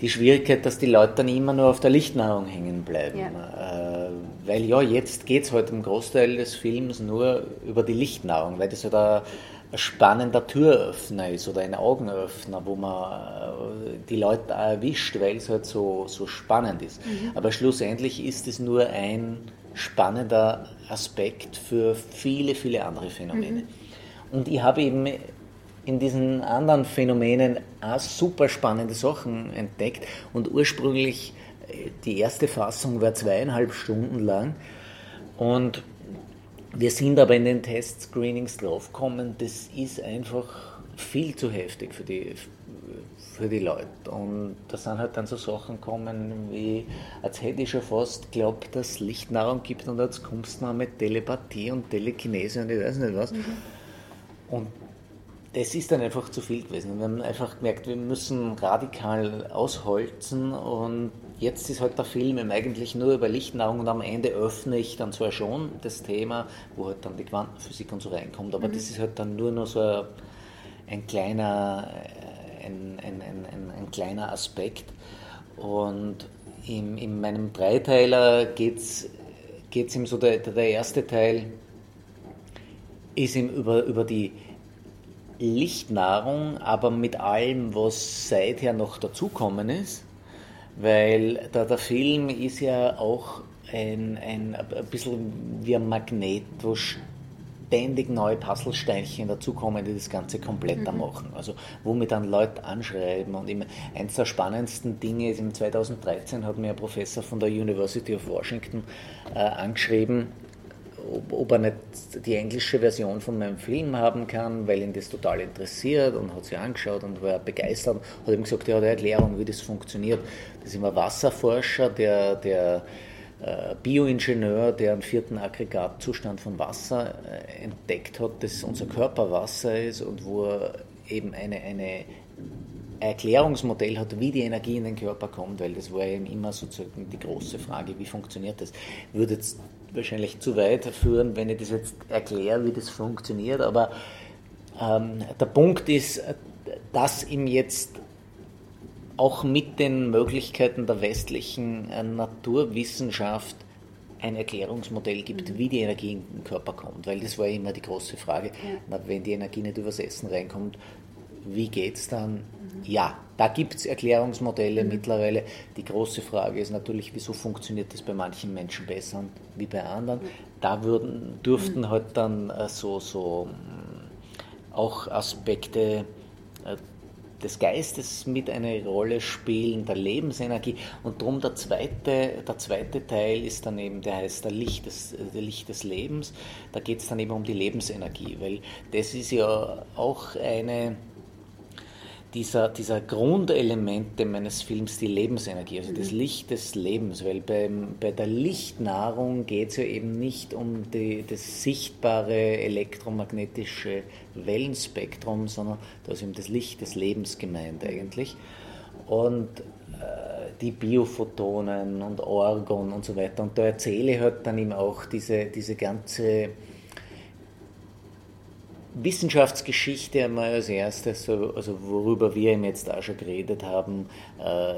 die Schwierigkeit, dass die Leute dann immer nur auf der Lichtnahrung hängen bleiben. Ja. Äh, weil ja, jetzt geht es heute im Großteil des Films nur über die Lichtnahrung, weil das ja da ein spannender Türöffner ist oder ein Augenöffner, wo man äh, die Leute erwischt, weil es halt so, so spannend ist. Mhm. Aber schlussendlich ist es nur ein spannender Aspekt für viele, viele andere Phänomene. Mhm. Und ich habe eben in diesen anderen Phänomenen auch super spannende Sachen entdeckt. Und ursprünglich, äh, die erste Fassung war zweieinhalb Stunden lang. Und wir sind aber in den Test-Screenings draufgekommen, das ist einfach viel zu heftig für die, für die Leute. Und da sind halt dann so Sachen gekommen, wie, als hätte ich schon fast geglaubt, dass es Lichtnahrung gibt und jetzt kommst du noch mit Telepathie und Telekinese und ich weiß nicht was. Mhm. Und das ist dann einfach zu viel gewesen. Wir haben einfach gemerkt, wir müssen radikal ausholzen und jetzt ist halt der Film eben eigentlich nur über Lichtnahrung und am Ende öffne ich dann zwar schon das Thema, wo halt dann die Quantenphysik und so reinkommt, aber mhm. das ist halt dann nur noch so ein, ein kleiner, ein, ein, ein, ein, kleiner Aspekt. Und in, in meinem Dreiteiler geht es ihm so, der, der erste Teil ist ihm über, über die Lichtnahrung, aber mit allem, was seither noch dazukommen ist, weil da der Film ist ja auch ein, ein, ein bisschen wie ein Magnet, wo ständig neue Puzzlesteinchen dazukommen, die das Ganze kompletter mhm. machen. Also womit dann Leute anschreiben. Und immer, eins der spannendsten Dinge ist, im 2013 hat mir ein Professor von der University of Washington äh, angeschrieben, ob, ob, er nicht die englische Version von meinem Film haben kann, weil ihn das total interessiert und hat sich angeschaut und war begeistert. Hat ihm gesagt, er hat eine Erklärung, wie das funktioniert. Das ist immer Wasserforscher, der, der äh, Bioingenieur, der einen vierten Aggregatzustand von Wasser äh, entdeckt hat, dass unser Körper Wasser ist und wo er eben eine, eine Erklärungsmodell hat, wie die Energie in den Körper kommt, weil das war eben immer sozusagen die große Frage, wie funktioniert das. Würde jetzt wahrscheinlich zu weit führen, wenn ich das jetzt erkläre, wie das funktioniert, aber ähm, der Punkt ist, dass ihm jetzt auch mit den Möglichkeiten der westlichen äh, Naturwissenschaft ein Erklärungsmodell gibt, mhm. wie die Energie in den Körper kommt, weil das war immer die große Frage, ja. na, wenn die Energie nicht übers Essen reinkommt, wie geht es dann? Mhm. Ja, da gibt es Erklärungsmodelle mhm. mittlerweile. Die große Frage ist natürlich, wieso funktioniert das bei manchen Menschen besser wie bei anderen. Da würden, dürften mhm. halt dann äh, so, so mm, auch Aspekte äh, des Geistes mit eine Rolle spielen, der Lebensenergie. Und darum der zweite, der zweite Teil ist dann eben, der heißt der Licht des, der Licht des Lebens. Da geht es dann eben um die Lebensenergie, weil das ist ja auch eine dieser, dieser Grundelemente meines Films, die Lebensenergie, also mhm. das Licht des Lebens, weil beim, bei der Lichtnahrung geht es ja eben nicht um die, das sichtbare elektromagnetische Wellenspektrum, sondern da ist eben das Licht des Lebens gemeint eigentlich. Und äh, die Biophotonen und Orgon und so weiter. Und da erzähle ich halt dann eben auch diese, diese ganze Wissenschaftsgeschichte einmal als erstes, also worüber wir eben jetzt auch schon geredet haben, äh,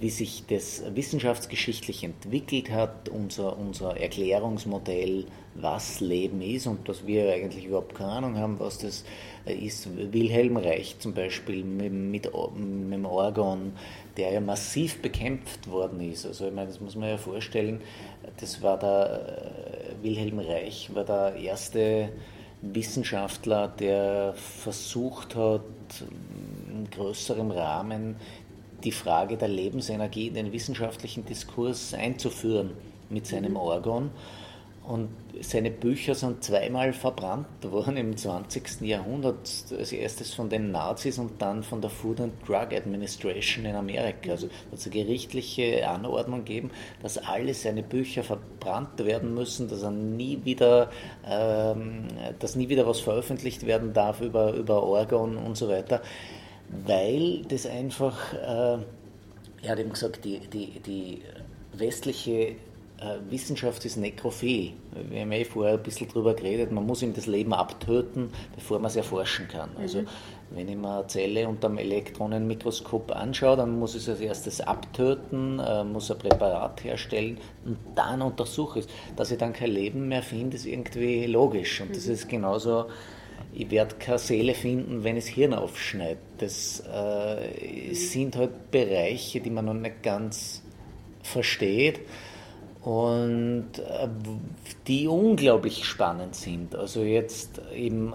wie sich das wissenschaftsgeschichtlich entwickelt hat, unser, unser Erklärungsmodell, was Leben ist und dass wir eigentlich überhaupt keine Ahnung haben, was das ist. Wilhelm Reich zum Beispiel mit, mit, mit dem Orgon, der ja massiv bekämpft worden ist. Also ich meine, das muss man ja vorstellen, das war der äh, Wilhelm Reich, war der erste Wissenschaftler, der versucht hat, in größerem Rahmen die Frage der Lebensenergie in den wissenschaftlichen Diskurs einzuführen mit seinem mhm. Orgon. Und seine Bücher sind zweimal verbrannt worden im 20. Jahrhundert. Als erstes von den Nazis und dann von der Food and Drug Administration in Amerika. Also hat es eine gerichtliche Anordnung gegeben, dass alle seine Bücher verbrannt werden müssen, dass er nie wieder, ähm, dass nie wieder was veröffentlicht werden darf über, über Orgon und so weiter, weil das einfach, äh, er hat eben gesagt, die, die, die westliche Wissenschaft ist nekrophil. Wir haben eh vorher ein bisschen darüber geredet, man muss ihm das Leben abtöten, bevor man es erforschen kann. Also mhm. wenn ich mir eine Zelle unter dem Elektronenmikroskop anschaue, dann muss ich es als erstes abtöten, äh, muss ein Präparat herstellen und dann untersuche ich es. Dass ich dann kein Leben mehr finde, ist irgendwie logisch. Und das mhm. ist genauso, ich werde keine Seele finden, wenn es Hirn aufschneidet. Das äh, mhm. sind halt Bereiche, die man noch nicht ganz versteht und äh, die unglaublich spannend sind. Also jetzt eben,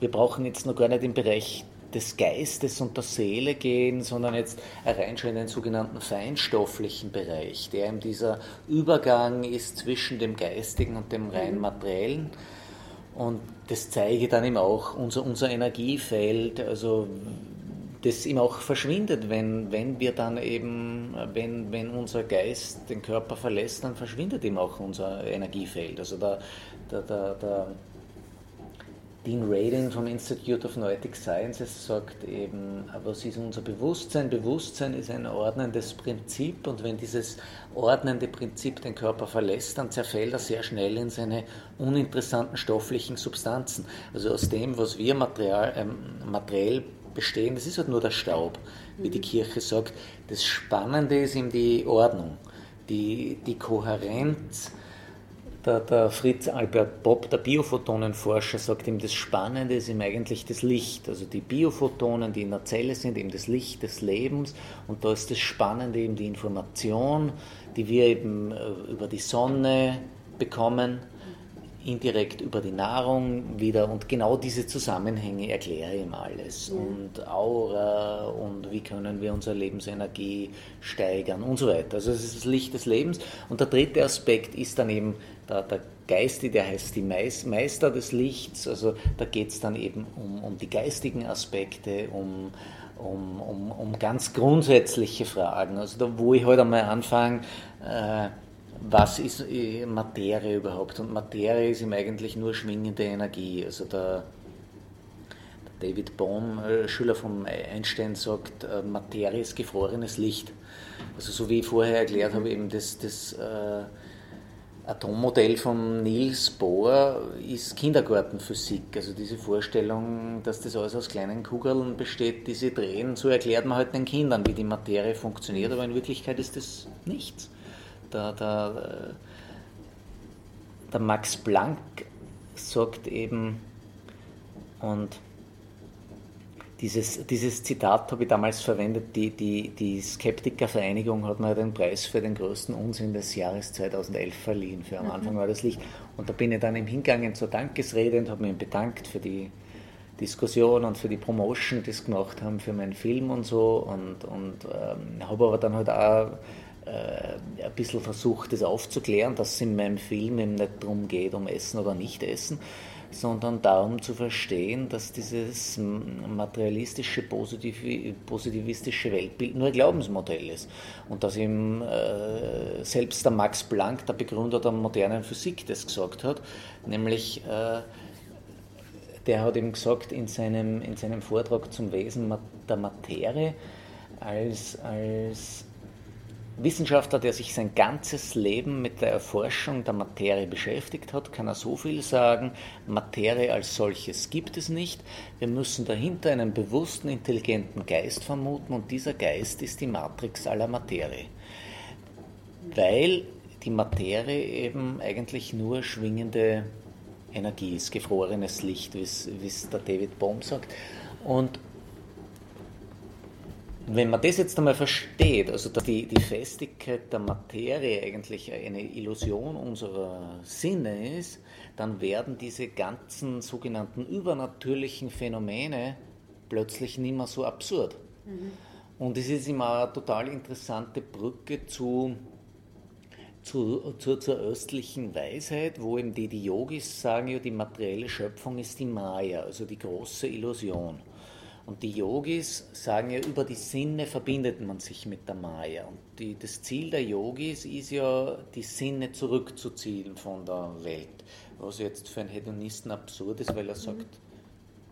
wir brauchen jetzt noch gar nicht im Bereich des Geistes und der Seele gehen, sondern jetzt rein schon in den sogenannten feinstofflichen Bereich, der eben dieser Übergang ist zwischen dem Geistigen und dem rein mhm. materiellen. Und das zeige dann eben auch unser, unser Energiefeld, also das ihm auch verschwindet, wenn, wenn wir dann eben, wenn, wenn unser Geist den Körper verlässt, dann verschwindet ihm auch unser Energiefeld. Also der, der, der, der, Dean Radin vom Institute of Noetic Sciences sagt eben, was ist unser Bewusstsein? Bewusstsein ist ein ordnendes Prinzip und wenn dieses ordnende Prinzip den Körper verlässt, dann zerfällt er sehr schnell in seine uninteressanten stofflichen Substanzen. Also aus dem, was wir material, ähm, materiell bestehen, das ist halt nur der Staub, wie die Kirche sagt. Das Spannende ist ihm die Ordnung, die, die Kohärenz der, der, Fritz Albert Bob, der Biophotonenforscher, sagt ihm, das Spannende ist ihm eigentlich das Licht. Also die Biophotonen, die in der Zelle sind, eben das Licht des Lebens. Und da ist das Spannende eben die Information, die wir eben äh, über die Sonne bekommen, indirekt über die Nahrung wieder. Und genau diese Zusammenhänge erkläre ihm alles. Ja. Und Aura und wie können wir unsere Lebensenergie steigern und so weiter. Also es ist das Licht des Lebens. Und der dritte Aspekt ist dann eben der, der Geiste, der heißt die Meister des Lichts, also da geht es dann eben um, um die geistigen Aspekte, um, um, um, um ganz grundsätzliche Fragen. Also da, wo ich heute halt einmal anfange, äh, was ist äh, Materie überhaupt? Und Materie ist ihm eigentlich nur schwingende Energie. Also der, David Bohm, äh, Schüler von Einstein, sagt, äh, Materie ist gefrorenes Licht. Also so wie ich vorher erklärt habe, eben das, das Atommodell von Niels Bohr ist Kindergartenphysik. Also diese Vorstellung, dass das alles aus kleinen Kugeln besteht, die sie drehen, so erklärt man halt den Kindern, wie die Materie funktioniert, aber in Wirklichkeit ist das nichts. Der, der, der Max Planck sagt eben, und dieses, dieses Zitat habe ich damals verwendet, die, die, die Skeptikervereinigung hat mir den Preis für den größten Unsinn des Jahres 2011 verliehen, für am mhm. Anfang war das Licht. Und da bin ich dann im Hingangen zur Dankesrede und habe mich bedankt für die Diskussion und für die Promotion, die sie gemacht haben für meinen Film und so und, und ähm, habe aber dann halt auch äh, ein bisschen versucht, das aufzuklären, dass es in meinem Film eben nicht darum geht, um Essen oder Nicht-Essen, sondern darum zu verstehen, dass dieses materialistische, positivistische Weltbild nur ein Glaubensmodell ist. Und dass ihm äh, selbst der Max Planck, der Begründer der modernen Physik, das gesagt hat, nämlich äh, der hat ihm gesagt in seinem, in seinem Vortrag zum Wesen der Materie als, als Wissenschaftler, der sich sein ganzes Leben mit der Erforschung der Materie beschäftigt hat, kann er so viel sagen, Materie als solches gibt es nicht. Wir müssen dahinter einen bewussten, intelligenten Geist vermuten und dieser Geist ist die Matrix aller Materie. Weil die Materie eben eigentlich nur schwingende Energie ist, gefrorenes Licht, wie es der David Bohm sagt. Und wenn man das jetzt einmal versteht, also dass die, die Festigkeit der Materie eigentlich eine Illusion unserer Sinne ist, dann werden diese ganzen sogenannten übernatürlichen Phänomene plötzlich nicht mehr so absurd. Mhm. Und es ist immer eine total interessante Brücke zu, zu, zu, zur östlichen Weisheit, wo eben die, die Yogis sagen, ja, die materielle Schöpfung ist die Maya, also die große Illusion. Und die Yogis sagen ja, über die Sinne verbindet man sich mit der Maya. Und die, das Ziel der Yogis ist ja, die Sinne zurückzuziehen von der Welt. Was jetzt für einen Hedonisten absurd ist, weil er sagt,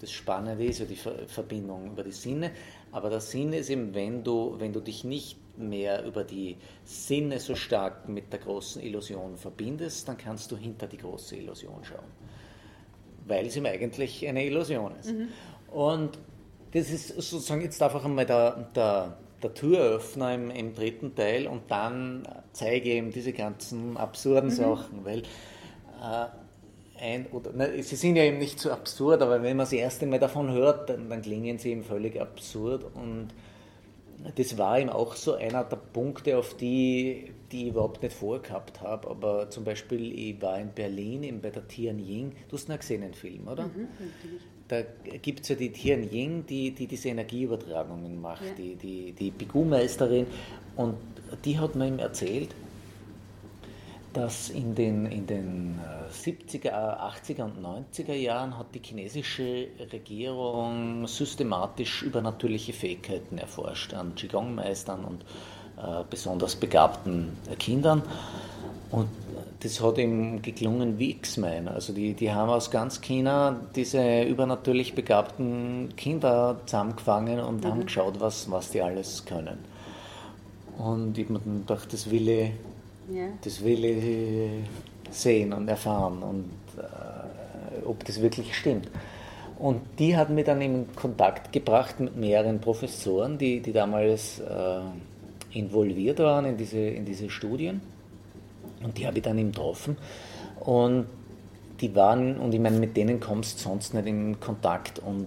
das Spannende ist ja die Verbindung über die Sinne. Aber der Sinn ist eben, wenn du, wenn du dich nicht mehr über die Sinne so stark mit der großen Illusion verbindest, dann kannst du hinter die große Illusion schauen. Weil es ihm eigentlich eine Illusion ist. Mhm. Und das ist sozusagen jetzt einfach einmal der, der, der Türöffner im, im, dritten Teil und dann zeige ich eben diese ganzen absurden mhm. Sachen, weil äh, ein, oder, ne, sie sind ja eben nicht so absurd, aber wenn man das erste Mal davon hört, dann, dann klingen sie eben völlig absurd und das war eben auch so einer der Punkte, auf die, die ich überhaupt nicht vorgehabt habe. Aber zum Beispiel, ich war in Berlin eben bei der Tian Ying. Du hast noch gesehen den Film, oder? Mhm, da gibt es ja die Tian Ying, die, die diese Energieübertragungen macht, ja. die, die, die Bigu-Meisterin. Und die hat mir erzählt, dass in den, in den 70er, äh, 80er und 90er Jahren hat die chinesische Regierung systematisch übernatürliche Fähigkeiten erforscht an Qigong-Meistern und äh, besonders begabten Kindern. Und das hat ihm geklungen wie X-Men. Also die, die haben aus ganz China diese übernatürlich begabten Kinder zusammengefangen und mhm. haben geschaut, was, was die alles können. Und ich habe mir gedacht, das will ich, ja. das will ich sehen und erfahren und äh, ob das wirklich stimmt. Und die hat mich dann in Kontakt gebracht mit mehreren Professoren, die, die damals äh, involviert waren in diese, in diese Studien. Und die habe ich dann eben getroffen. Und die waren, und ich meine, mit denen kommst du sonst nicht in Kontakt. Und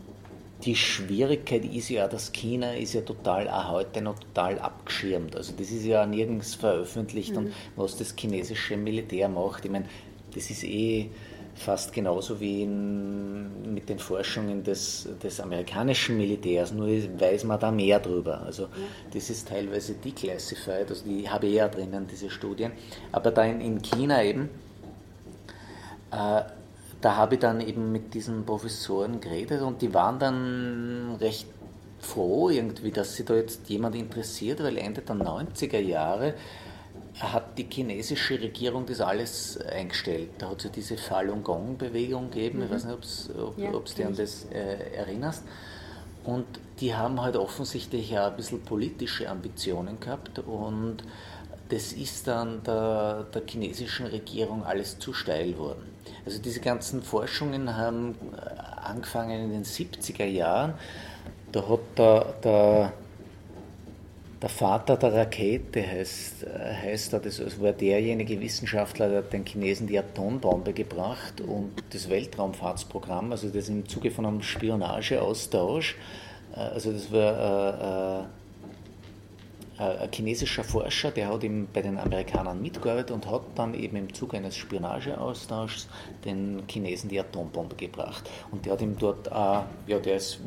die Schwierigkeit ist ja, dass China ist ja total, auch heute noch total abgeschirmt. Also das ist ja nirgends veröffentlicht mhm. und was das chinesische Militär macht. Ich meine, das ist eh fast genauso wie in, mit den Forschungen des, des amerikanischen Militärs, nur weiß man da mehr drüber. Also ja. das ist teilweise declassified, also die habe ich ja drinnen, diese Studien. Aber da in, in China eben, äh, da habe ich dann eben mit diesen Professoren geredet und die waren dann recht froh irgendwie, dass sich da jetzt jemand interessiert, weil Ende der 90er Jahre hat die chinesische Regierung das alles eingestellt. Da hat es ja diese Falun Gong-Bewegung gegeben, mhm. ich weiß nicht, ob ja, du dich an das äh, erinnerst. Und die haben halt offensichtlich ja ein bisschen politische Ambitionen gehabt und das ist dann der, der chinesischen Regierung alles zu steil worden. Also diese ganzen Forschungen haben äh, angefangen in den 70er Jahren. Da hat der, der der Vater der Rakete heißt, äh, heißt er, das war derjenige Wissenschaftler, der den Chinesen die Atombombe gebracht und das Weltraumfahrtsprogramm, also das im Zuge von einem Spionageaustausch, äh, also das war äh, äh, ein chinesischer Forscher, der hat eben bei den Amerikanern mitgearbeitet und hat dann eben im Zuge eines Spionageaustauschs den Chinesen die Atombombe gebracht. Und der hat ihm dort, äh, ja, der ist,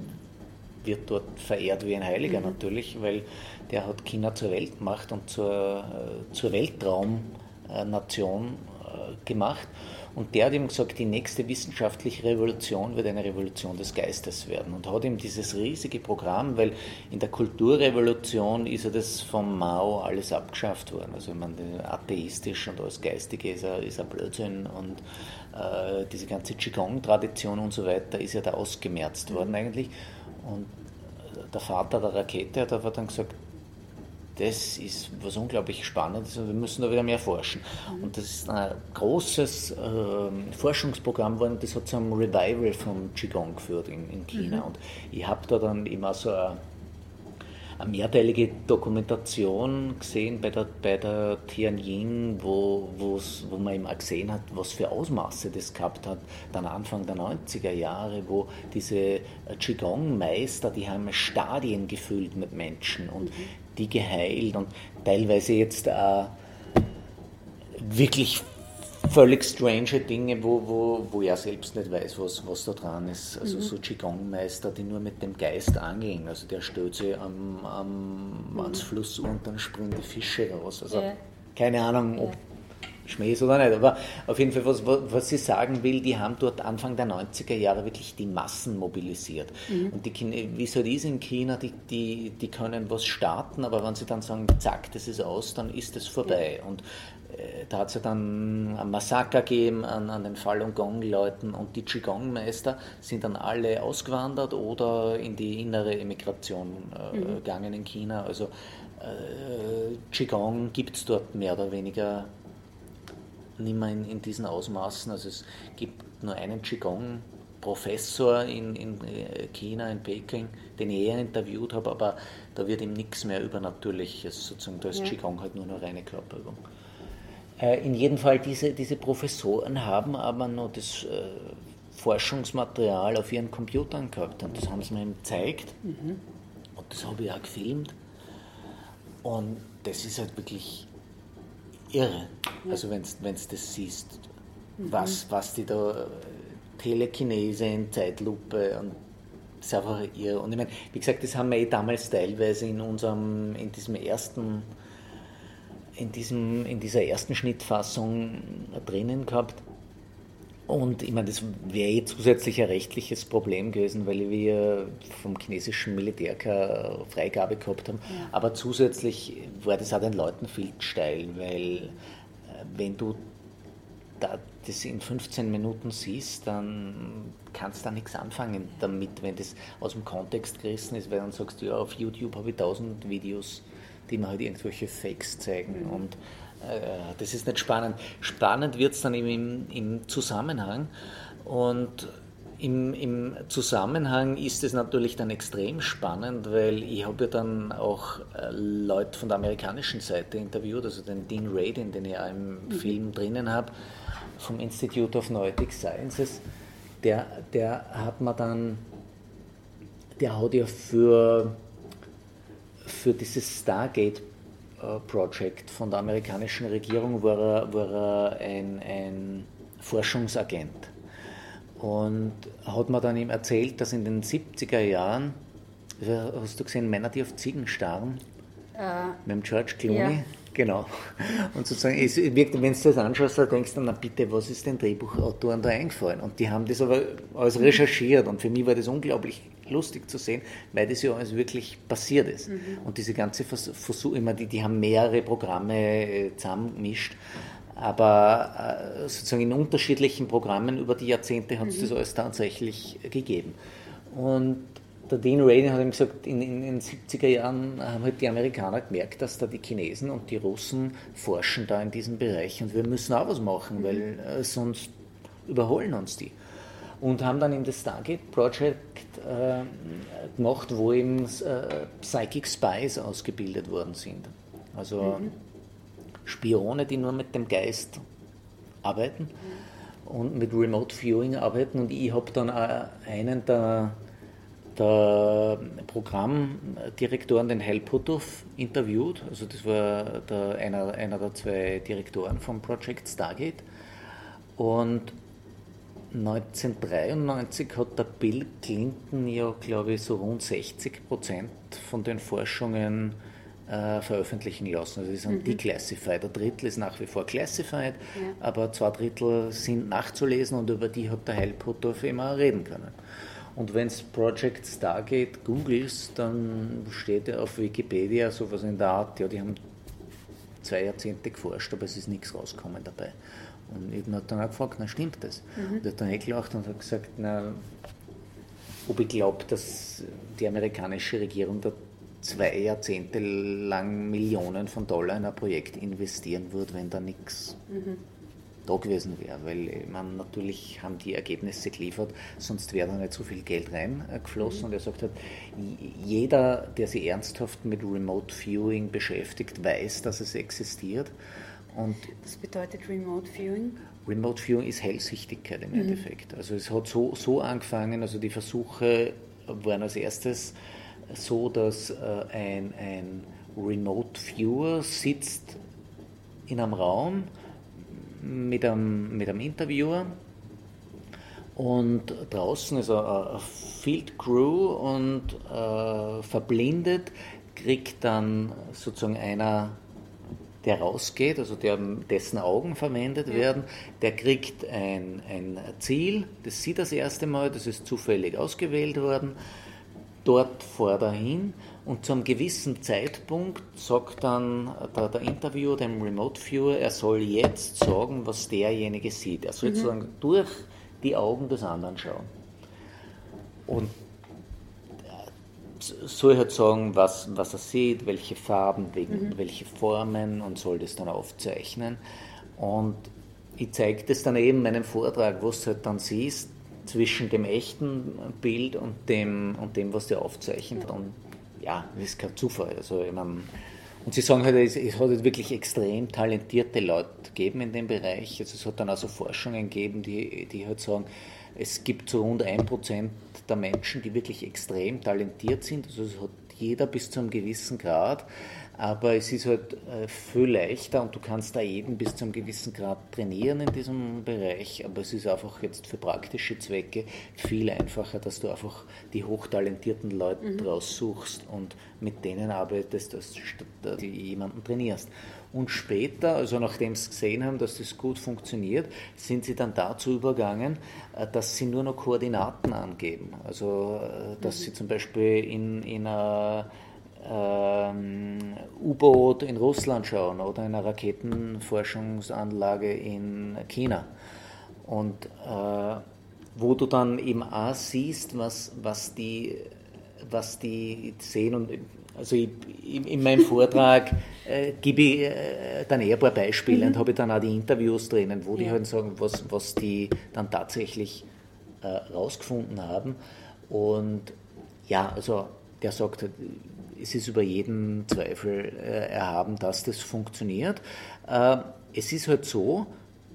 wird dort verehrt wie ein Heiliger mhm. natürlich, weil der hat China zur Welt gemacht und zur, äh, zur Weltraumnation äh, gemacht. Und der hat ihm gesagt, die nächste wissenschaftliche Revolution wird eine Revolution des Geistes werden. Und hat ihm dieses riesige Programm, weil in der Kulturrevolution ist ja das vom Mao alles abgeschafft worden. Also meine, atheistisch und alles Geistige ist ein, ist ein Blödsinn und äh, diese ganze Qigong-Tradition und so weiter ist ja da ausgemerzt worden eigentlich. Und der Vater der Rakete hat aber dann gesagt, das ist was unglaublich Spannendes und wir müssen da wieder mehr forschen. Mhm. Und das ist ein großes äh, Forschungsprogramm geworden, das hat zu einem Revival vom Qigong geführt in, in China. Mhm. Und ich habe da dann immer so eine, eine mehrteilige Dokumentation gesehen bei der, bei der Tianjin, wo, wo man eben auch gesehen hat, was für Ausmaße das gehabt hat, dann Anfang der 90er Jahre, wo diese Qigong-Meister, die haben Stadien gefüllt mit Menschen und mhm. die geheilt und teilweise jetzt äh, wirklich völlig strange Dinge, wo, wo, wo er selbst nicht weiß, was, was da dran ist. Also mhm. so Qigong-Meister, die nur mit dem Geist angeln. Also der stellt sie am, am, mhm. ans Fluss und dann springen die Fische raus. Also ja. keine Ahnung, ob Schmäh ist oder nicht. Aber auf jeden Fall, was, was sie sagen will, die haben dort Anfang der 90er Jahre wirklich die Massen mobilisiert. Mhm. Und die, wie es halt ist in China, die, die, die können was starten, aber wenn sie dann sagen, zack, das ist aus, dann ist es vorbei. Ja. Und da hat es ja dann ein Massaker gegeben an, an den Falun Gong-Leuten und die Qigong-Meister sind dann alle ausgewandert oder in die innere Emigration äh, mhm. gegangen in China. Also äh, Qigong gibt es dort mehr oder weniger nicht mehr in, in diesen Ausmaßen. Also es gibt nur einen Qigong. Professor in, in äh, China, in Peking, den ich eher interviewt habe, aber da wird ihm nichts mehr Übernatürliches, sozusagen, da ist ja. Qigong halt nur eine reine Körperübung. Äh, in jedem Fall, diese, diese Professoren haben aber noch das äh, Forschungsmaterial auf ihren Computern gehabt und das haben sie mir eben gezeigt mhm. und das habe ich auch gefilmt und das ist halt wirklich irre. Also wenn du das siehst, mhm. was, was die da Telekinese in Zeitlupe und das ist einfach irre. Und ich meine, wie gesagt, das haben wir eh damals teilweise in unserem, in diesem ersten, in, diesem, in dieser ersten Schnittfassung drinnen gehabt. Und ich meine, das wäre eh zusätzlich ein rechtliches Problem gewesen, weil wir vom chinesischen Militär keine Freigabe gehabt haben. Ja. Aber zusätzlich war das auch den Leuten viel steil, weil äh, wenn du da das in 15 Minuten siehst, dann kannst du da nichts anfangen damit, wenn das aus dem Kontext gerissen ist, weil dann sagst du, ja, auf YouTube habe ich tausend Videos, die mir halt irgendwelche Fakes zeigen mhm. und äh, das ist nicht spannend. Spannend wird es dann im, im Zusammenhang und im, Im, Zusammenhang ist es natürlich dann extrem spannend, weil ich habe ja dann auch äh, Leute von der amerikanischen Seite interviewt, also den Dean Radin, den ich auch im mhm. Film drinnen habe, vom Institute of Noetic Sciences. Der, der hat mir dann, der hat ja für, für dieses Stargate Project von der amerikanischen Regierung war er, war er ein, ein Forschungsagent und hat mir dann ihm erzählt, dass in den 70er Jahren, hast du gesehen, Männer, die auf Ziegen starren, äh, mit dem George Clooney. Ja. Genau. Und sozusagen, es wirkt, wenn du das anschaust, dann denkst du, na bitte, was ist den Drehbuchautoren da eingefallen? Und die haben das aber alles recherchiert und für mich war das unglaublich lustig zu sehen, weil das ja alles wirklich passiert ist. Mhm. Und diese ganze Versuche, immer die, die haben mehrere Programme äh, zusammengemischt aber äh, sozusagen in unterschiedlichen Programmen über die Jahrzehnte hat es mhm. das alles tatsächlich gegeben. Und der Dean Rainey hat ihm gesagt, in, in, den 70er Jahren haben halt die Amerikaner gemerkt, dass da die Chinesen und die Russen forschen da in diesem Bereich und wir müssen auch was machen, mhm. weil äh, sonst überholen uns die. Und haben dann eben das Stargate Project äh, gemacht, wo eben äh, Psychic Spies ausgebildet worden sind. Also mhm. Spione, die nur mit dem Geist arbeiten und mit Remote Viewing arbeiten. Und ich habe dann einen der, der Programmdirektoren, den Helputov, interviewt. Also das war der, einer, einer der zwei Direktoren vom Project Stargate. Und 1993 hat der Bill Clinton ja, glaube ich, so rund 60 Prozent von den Forschungen äh, veröffentlichen lassen. Also sie sind mhm. declassified. Ein Drittel ist nach wie vor classified, ja. aber zwei Drittel sind nachzulesen und über die hat der Heilputhoff immer reden können. Und wenn es Project Stargate googelst, dann steht ja auf Wikipedia sowas in der Art, ja, die haben zwei Jahrzehnte geforscht, aber es ist nichts rausgekommen dabei. Und ich habe dann auch gefragt, na stimmt das? Mhm. Und er hat dann gelacht und hat gesagt, na, ob ich glaube, dass die amerikanische Regierung da zwei Jahrzehnte lang Millionen von Dollar in ein Projekt investieren würde, wenn da nichts mhm. da gewesen wäre. Weil meine, natürlich haben die Ergebnisse geliefert, sonst wäre da nicht so viel Geld reingeflossen. Mhm. Und er sagt halt, jeder, der sich ernsthaft mit Remote Viewing beschäftigt, weiß, dass es existiert. Und Was bedeutet Remote Viewing? Remote Viewing ist Hellsichtigkeit im mhm. Endeffekt. Also es hat so, so angefangen, also die Versuche waren als erstes so, dass äh, ein, ein Remote Viewer sitzt in einem Raum mit einem, mit einem Interviewer und draußen ist eine Field Crew und äh, verblindet kriegt dann sozusagen einer, der rausgeht, also der, dessen Augen verwendet ja. werden, der kriegt ein, ein Ziel, das sieht das erste Mal, das ist zufällig ausgewählt worden dort fährt er hin und zu einem gewissen Zeitpunkt sagt dann der, der Interviewer dem Remote Viewer, er soll jetzt sagen, was derjenige sieht. Er soll mhm. sozusagen durch die Augen des anderen schauen. Und soll halt sagen, was, was er sieht, welche Farben, mhm. welche Formen und soll das dann aufzeichnen. Und ich zeige das dann eben in meinem Vortrag, was du halt dann siehst, zwischen dem echten Bild und dem, und dem was der aufzeichnet. Und ja, das ist kein Zufall. Also, ich meine, und sie sagen halt, es, es hat halt wirklich extrem talentierte Leute gegeben in dem Bereich. Also es hat dann also Forschungen gegeben, die, die halt sagen, es gibt so rund ein Prozent der Menschen, die wirklich extrem talentiert sind. Also es hat jeder bis zu einem gewissen Grad aber es ist halt äh, viel leichter und du kannst da jeden bis zu einem gewissen Grad trainieren in diesem Bereich, aber es ist einfach jetzt für praktische Zwecke viel einfacher, dass du einfach die hochtalentierten Leute mhm. raussuchst und mit denen arbeitest, dass du jemanden trainierst. Und später, also nachdem sie gesehen haben, dass das gut funktioniert, sind sie dann dazu übergangen, äh, dass sie nur noch Koordinaten angeben. Also, äh, dass mhm. sie zum Beispiel in, in einer ähm, U-Boot in Russland schauen oder in einer Raketenforschungsanlage in China. Und äh, wo du dann eben auch siehst, was, was, die, was die sehen. Und also ich, in, in, meinem Vortrag äh, gebe ich äh, dann eher ein paar Beispiele mhm. und habe dann auch die Interviews drinnen, wo ja. die halt sagen, was, was die dann tatsächlich äh, rausgefunden haben. Und ja, also der sagt, es ist über jeden Zweifel äh, erhaben, dass das funktioniert. Äh, es ist halt so,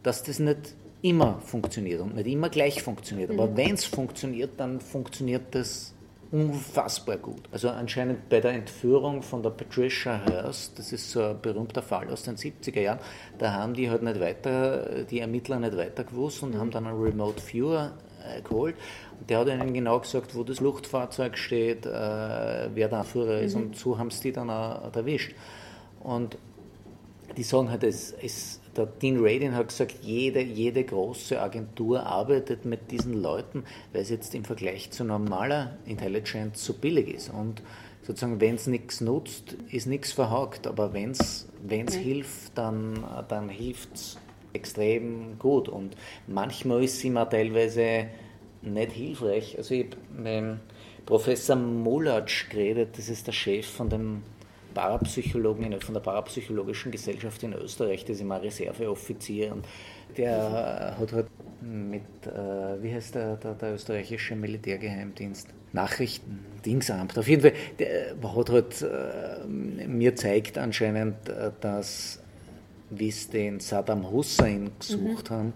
dass das nicht immer funktioniert und nicht immer gleich funktioniert. Aber mhm. wenn es funktioniert, dann funktioniert das unfassbar gut. Also anscheinend bei der Entführung von der Patricia Hearst, das ist so ein berühmter Fall aus den 70er Jahren, da haben die halt nicht weiter, die Ermittler nicht weiter gewusst und haben dann einen Remote Viewer äh, geholt. Der hat ihnen genau gesagt, wo das Luftfahrzeug steht, äh, wer der Anführer ist mhm. und so haben sie die dann auch erwischt. Und die sagen halt, es, es, der Dean Radin hat gesagt, jede, jede große Agentur arbeitet mit diesen Leuten, weil es jetzt im Vergleich zu normaler Intelligence so billig ist. Und sozusagen, wenn es nichts nutzt, ist nichts verhakt. Aber wenn es mhm. hilft, dann, dann hilft es extrem gut. Und manchmal ist es immer teilweise nicht hilfreich. Also ich habe mit Professor Molatsch geredet, das ist der Chef von dem Parapsychologen, von der Parapsychologischen Gesellschaft in Österreich, das ist immer Reserveoffizier und der hat halt mit, äh, wie heißt der, der, der, österreichische Militärgeheimdienst? Nachrichtendingsamt. Auf jeden Fall, der hat halt äh, mir zeigt anscheinend, äh, dass, wie es den Saddam Hussein gesucht mhm. haben,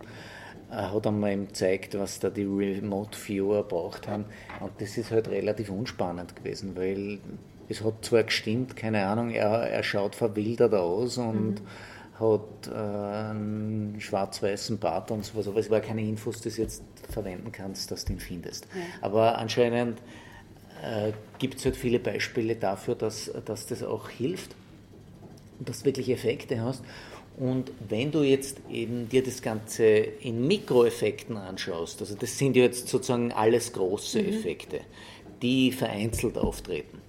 er hat einmal ihm gezeigt, was da die Remote Viewer braucht haben. Und das ist halt relativ unspannend gewesen, weil es hat zwar gestimmt, keine Ahnung, er, er schaut verwildert aus und mhm. hat äh, einen schwarz-weißen Bart und sowas, aber es war keine Infos, die du jetzt verwenden kannst, dass du ihn findest. Ja. Aber anscheinend äh, gibt es halt viele Beispiele dafür, dass, dass das auch hilft und dass du wirklich Effekte hast. Und wenn du jetzt eben dir das Ganze in Mikroeffekten anschaust, also das sind ja jetzt sozusagen alles große mhm. Effekte, die vereinzelt auftreten.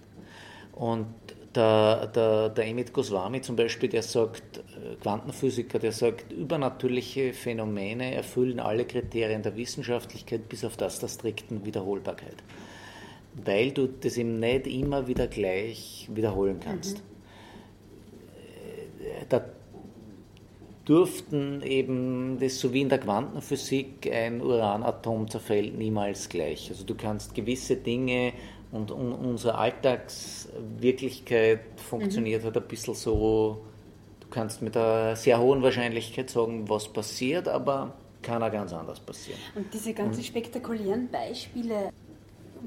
Und der, der, der Emit Goswami zum Beispiel, der sagt, äh, Quantenphysiker, der sagt, übernatürliche Phänomene erfüllen alle Kriterien der Wissenschaftlichkeit bis auf das der strikten Wiederholbarkeit. Weil du das eben nicht immer wieder gleich wiederholen kannst. Mhm. Äh, da durften eben das so wie in der Quantenphysik ein Uranatom zerfällt niemals gleich. Also du kannst gewisse Dinge und un unsere Alltagswirklichkeit funktioniert mhm. halt ein bisschen so, du kannst mit einer sehr hohen Wahrscheinlichkeit sagen, was passiert, aber kann auch ganz anders passieren. Und diese ganzen und spektakulären Beispiele,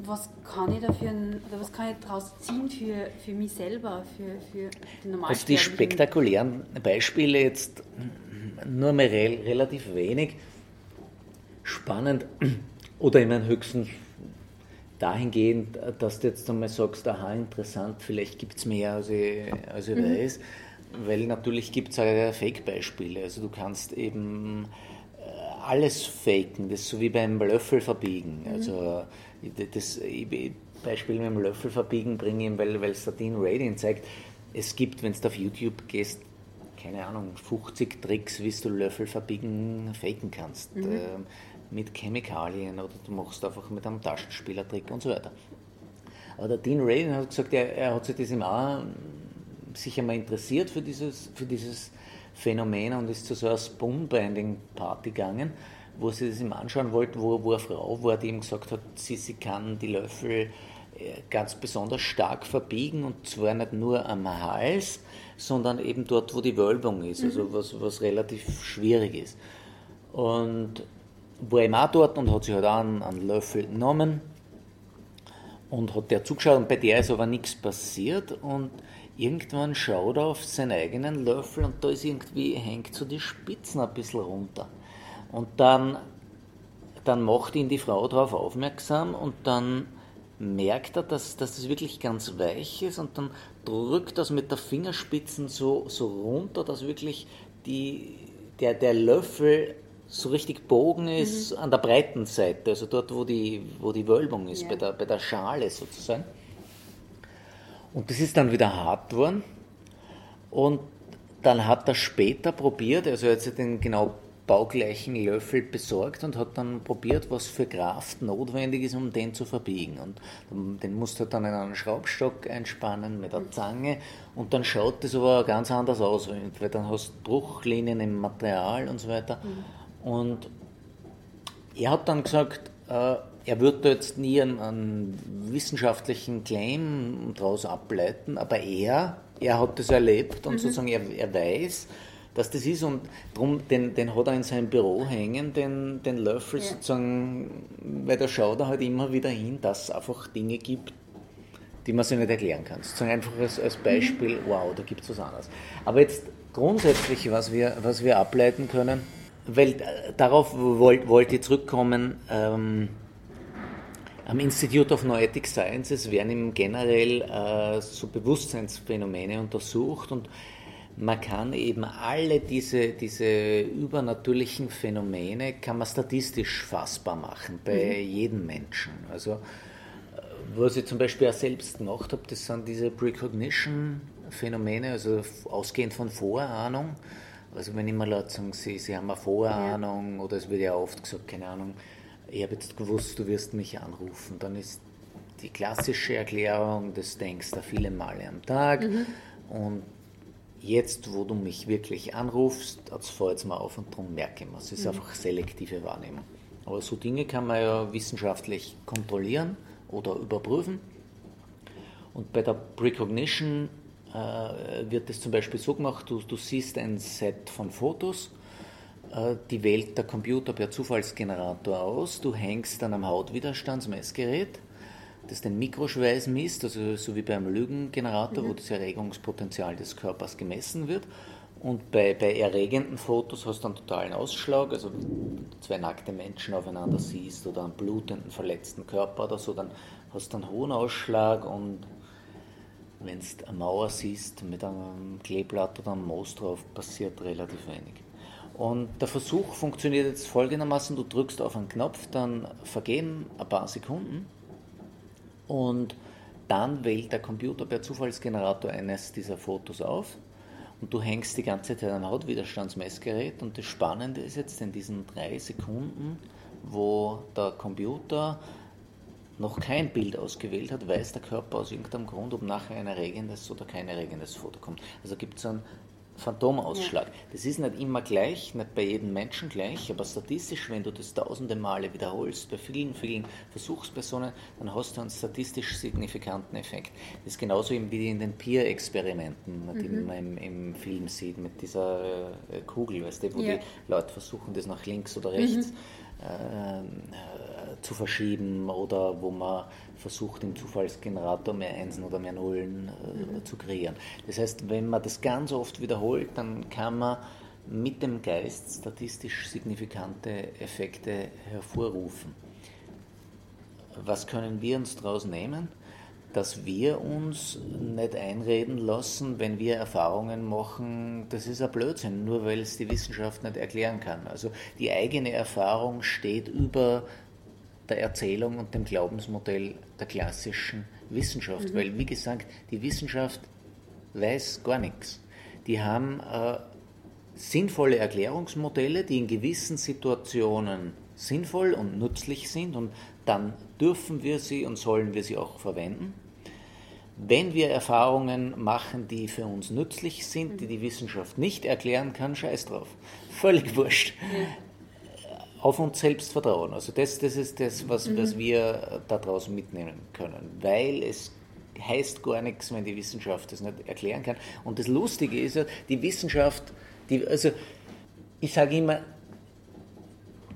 was kann ich dafür, oder was kann ich daraus ziehen für, für mich selber, für, für den normalen Also die spektakulären Beispiele jetzt nur mehr re relativ wenig spannend oder in meinen höchsten dahingehend, dass du jetzt einmal sagst, aha, interessant, vielleicht gibt es mehr, als ich, als ich mhm. weiß, weil natürlich gibt es auch Fake-Beispiele. Also du kannst eben äh, alles faken, das ist so wie beim Löffel verbiegen. Mhm. Also das Beispiel mit dem Löffel verbiegen bringe ich, weil, weil es der Dean Radin zeigt, es gibt, wenn du auf YouTube gehst, keine Ahnung, 50 Tricks, wie du Löffel verbiegen, faken kannst. Mhm. Äh, mit Chemikalien oder du machst einfach mit einem Taschenspielertrick und so weiter. Aber der Dean Radin hat gesagt, er, er hat sich das im auch sich einmal interessiert für dieses, für dieses Phänomen und ist zu so einer Spoonbinding-Party gegangen, wo sie das ihm anschauen wollten, wo, wo eine Frau war, die ihm gesagt hat, sie, sie kann die Löffel äh, ganz besonders stark verbiegen und zwar nicht nur am Hals, sondern eben dort, wo die Wölbung ist, also mhm. was, was relativ schwierig ist. Und war ihm auch dort und hat sich halt auch einen, einen Löffel genommen und hat der zugeschaut und bei der ist aber nichts passiert und irgendwann schaut er auf seinen eigenen Löffel und da ist irgendwie, hängt so die Spitzen ein bisschen runter. Und dann, dann macht ihn die Frau darauf aufmerksam und dann merkt er, dass, dass das wirklich ganz weich ist und dann drückt das mit der Fingerspitzen so, so runter, dass wirklich die, der, der Löffel so richtig Bogen ist mhm. an der breiten Seite, also dort, wo die, wo die Wölbung ist, ja. bei, der, bei der Schale sozusagen. Und das ist dann wieder hart geworden. Und dann hat er später probiert, also er hat sich den genau baugleichen Löffel besorgt und hat dann probiert, was für Kraft notwendig ist, um den zu verbiegen. Und den musste er dann in einen Schraubstock einspannen mit einer Zange und dann schaut das aber ganz anders aus, weil dann hast du Bruchlinien im Material und so weiter. Mhm. Und er hat dann gesagt, äh, er würde jetzt nie einen, einen wissenschaftlichen Claim daraus ableiten, aber er, er hat das erlebt und mhm. sozusagen er, er weiß, dass das ist und darum, den, den hat er in seinem Büro hängen, den, den Löffel ja. sozusagen, weil da schaut er halt immer wieder hin, dass es einfach Dinge gibt, die man sich nicht erklären kann. Sozusagen einfach als, als Beispiel, mhm. wow, da gibt es was anderes. Aber jetzt grundsätzlich, was wir, was wir ableiten können, weil äh, darauf wollte wollt ich zurückkommen, ähm, am Institute of Noetic Sciences werden im generell äh, so Bewusstseinsphänomene untersucht und man kann eben alle diese, diese übernatürlichen Phänomene, kann man statistisch fassbar machen bei mhm. jedem Menschen. Also äh, was ich zum Beispiel auch selbst gemacht habe, das sind diese Precognition-Phänomene, also ausgehend von Vorahnung. Also wenn immer Leute sagen, sie, sie haben eine Vorahnung ja. oder es wird ja oft gesagt, keine Ahnung, ich habe jetzt gewusst, du wirst mich anrufen, dann ist die klassische Erklärung, das denkst du viele Male am Tag mhm. und jetzt, wo du mich wirklich anrufst, jetzt fahr jetzt mal auf und darum merke ich mir. Es ist mhm. einfach selektive Wahrnehmung. Aber so Dinge kann man ja wissenschaftlich kontrollieren oder überprüfen. Und bei der Precognition wird es zum Beispiel so gemacht, du, du siehst ein Set von Fotos, äh, die wählt der Computer per Zufallsgenerator aus, du hängst dann am Hautwiderstandsmessgerät das den Mikroschweiß misst, also so wie beim Lügengenerator, mhm. wo das Erregungspotenzial des Körpers gemessen wird. Und bei, bei erregenden Fotos hast du einen totalen Ausschlag, also wenn du zwei nackte Menschen aufeinander siehst oder einen blutenden, verletzten Körper oder so, dann hast du einen hohen Ausschlag und wenn du eine Mauer siehst mit einem Kleeblatt oder einem Moos drauf, passiert relativ wenig. Und der Versuch funktioniert jetzt folgendermaßen, du drückst auf einen Knopf, dann vergehen ein paar Sekunden und dann wählt der Computer per Zufallsgenerator eines dieser Fotos auf und du hängst die ganze Zeit ein Hautwiderstandsmessgerät und das Spannende ist jetzt in diesen drei Sekunden, wo der Computer noch kein Bild ausgewählt hat, weiß der Körper aus irgendeinem Grund, ob nachher ein erregendes oder kein erregendes Foto kommt. Also gibt es einen Phantomausschlag. Ja. Das ist nicht immer gleich, nicht bei jedem Menschen gleich, aber statistisch, wenn du das tausende Male wiederholst, bei vielen, vielen Versuchspersonen, dann hast du einen statistisch signifikanten Effekt. Das ist genauso wie in den Peer-Experimenten, die mhm. man im, im, Film sieht, mit dieser äh, Kugel, weißt du, wo ja. die Leute versuchen, das nach links oder rechts mhm. Äh, zu verschieben oder wo man versucht, im Zufallsgenerator mehr Einsen oder mehr Nullen äh, mhm. zu kreieren. Das heißt, wenn man das ganz oft wiederholt, dann kann man mit dem Geist statistisch signifikante Effekte hervorrufen. Was können wir uns daraus nehmen? Dass wir uns nicht einreden lassen, wenn wir Erfahrungen machen, das ist ein Blödsinn, nur weil es die Wissenschaft nicht erklären kann. Also die eigene Erfahrung steht über der Erzählung und dem Glaubensmodell der klassischen Wissenschaft. Mhm. Weil, wie gesagt, die Wissenschaft weiß gar nichts. Die haben äh, sinnvolle Erklärungsmodelle, die in gewissen Situationen sinnvoll und nützlich sind und dann dürfen wir sie und sollen wir sie auch verwenden. Wenn wir Erfahrungen machen, die für uns nützlich sind, die die Wissenschaft nicht erklären kann, scheiß drauf. Völlig wurscht auf uns selbst vertrauen. Also das, das ist das, was, mhm. was wir daraus mitnehmen können, weil es heißt gar nichts, wenn die Wissenschaft das nicht erklären kann. Und das Lustige ist ja, die Wissenschaft, die, also ich sage immer,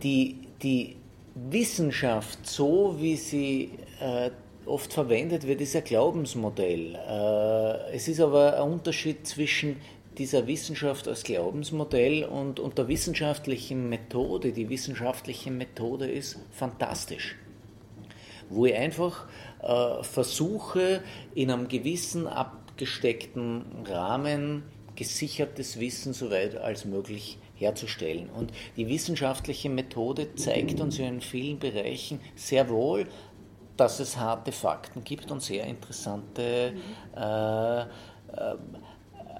die, die Wissenschaft, so wie sie äh, oft verwendet wird, ist ein Glaubensmodell. Äh, es ist aber ein Unterschied zwischen dieser Wissenschaft als Glaubensmodell und, und der wissenschaftlichen Methode. Die wissenschaftliche Methode ist fantastisch, wo ich einfach äh, versuche, in einem gewissen abgesteckten Rahmen gesichertes Wissen so weit als möglich herzustellen. Und die wissenschaftliche Methode zeigt uns ja in vielen Bereichen sehr wohl, dass es harte Fakten gibt und sehr interessante mhm. äh, äh,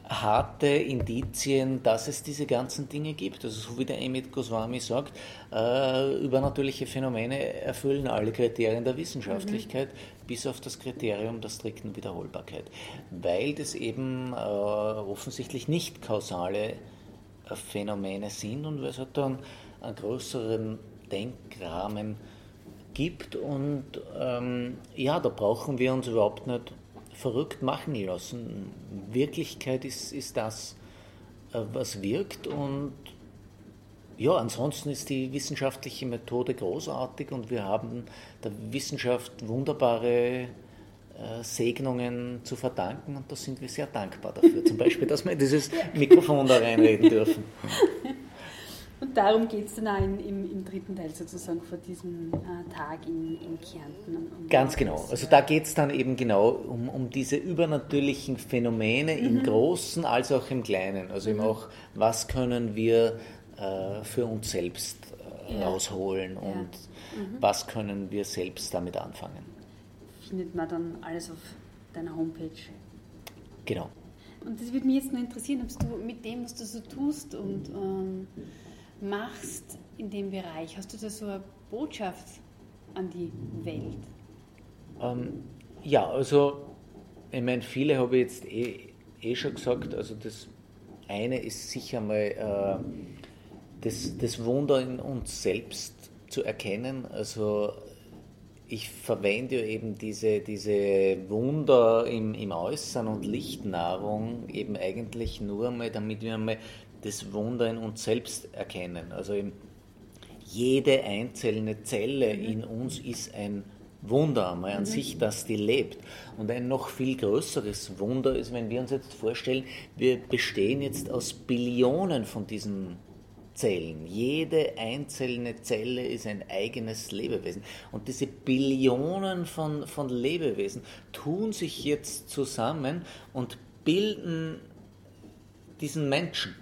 harte Indizien, dass es diese ganzen Dinge gibt. Also so wie der Emit Goswami sagt, äh, übernatürliche Phänomene erfüllen alle Kriterien der Wissenschaftlichkeit, mhm. bis auf das Kriterium der strikten Wiederholbarkeit, weil das eben äh, offensichtlich nicht kausale äh, Phänomene sind und weil es halt dann einen größeren Denkrahmen gibt und ähm, ja, da brauchen wir uns überhaupt nicht verrückt machen lassen. Wirklichkeit ist, ist das, äh, was wirkt und ja, ansonsten ist die wissenschaftliche Methode großartig und wir haben der Wissenschaft wunderbare äh, Segnungen zu verdanken und da sind wir sehr dankbar dafür. Zum Beispiel, dass wir in dieses Mikrofon da reinreden dürfen. Und darum geht es dann auch in, im, im, dritten Teil sozusagen vor diesem äh, Tag in, in Kärnten. Um Ganz genau. Also da geht es dann eben genau um, um diese übernatürlichen Phänomene mhm. im Großen als auch im Kleinen. Also mhm. eben auch, was können wir äh, für uns selbst äh, ja. rausholen und ja. mhm. was können wir selbst damit anfangen. Findet man dann alles auf deiner Homepage. Genau. Und das würde mich jetzt nur interessieren, ob du mit dem, was du so tust und ähm, machst in dem Bereich? Hast du da so eine Botschaft an die Welt? Ähm, ja, also ich meine, viele habe ich jetzt eh, eh, schon gesagt. Also das eine ist sicher mal äh, das, das Wunder in uns selbst zu erkennen. Also ich verwende ja eben diese, diese Wunder im, im Äußeren und Lichtnahrung eben eigentlich nur mal, damit wir mal das Wunder in uns selbst erkennen. Also jede einzelne Zelle mhm. in uns ist ein Wunder einmal an mhm. sich, dass die lebt. Und ein noch viel größeres Wunder ist, wenn wir uns jetzt vorstellen, wir bestehen jetzt aus Billionen von diesen Zellen. Jede einzelne Zelle ist ein eigenes Lebewesen. Und diese Billionen von, von Lebewesen tun sich jetzt zusammen und bilden diesen Menschen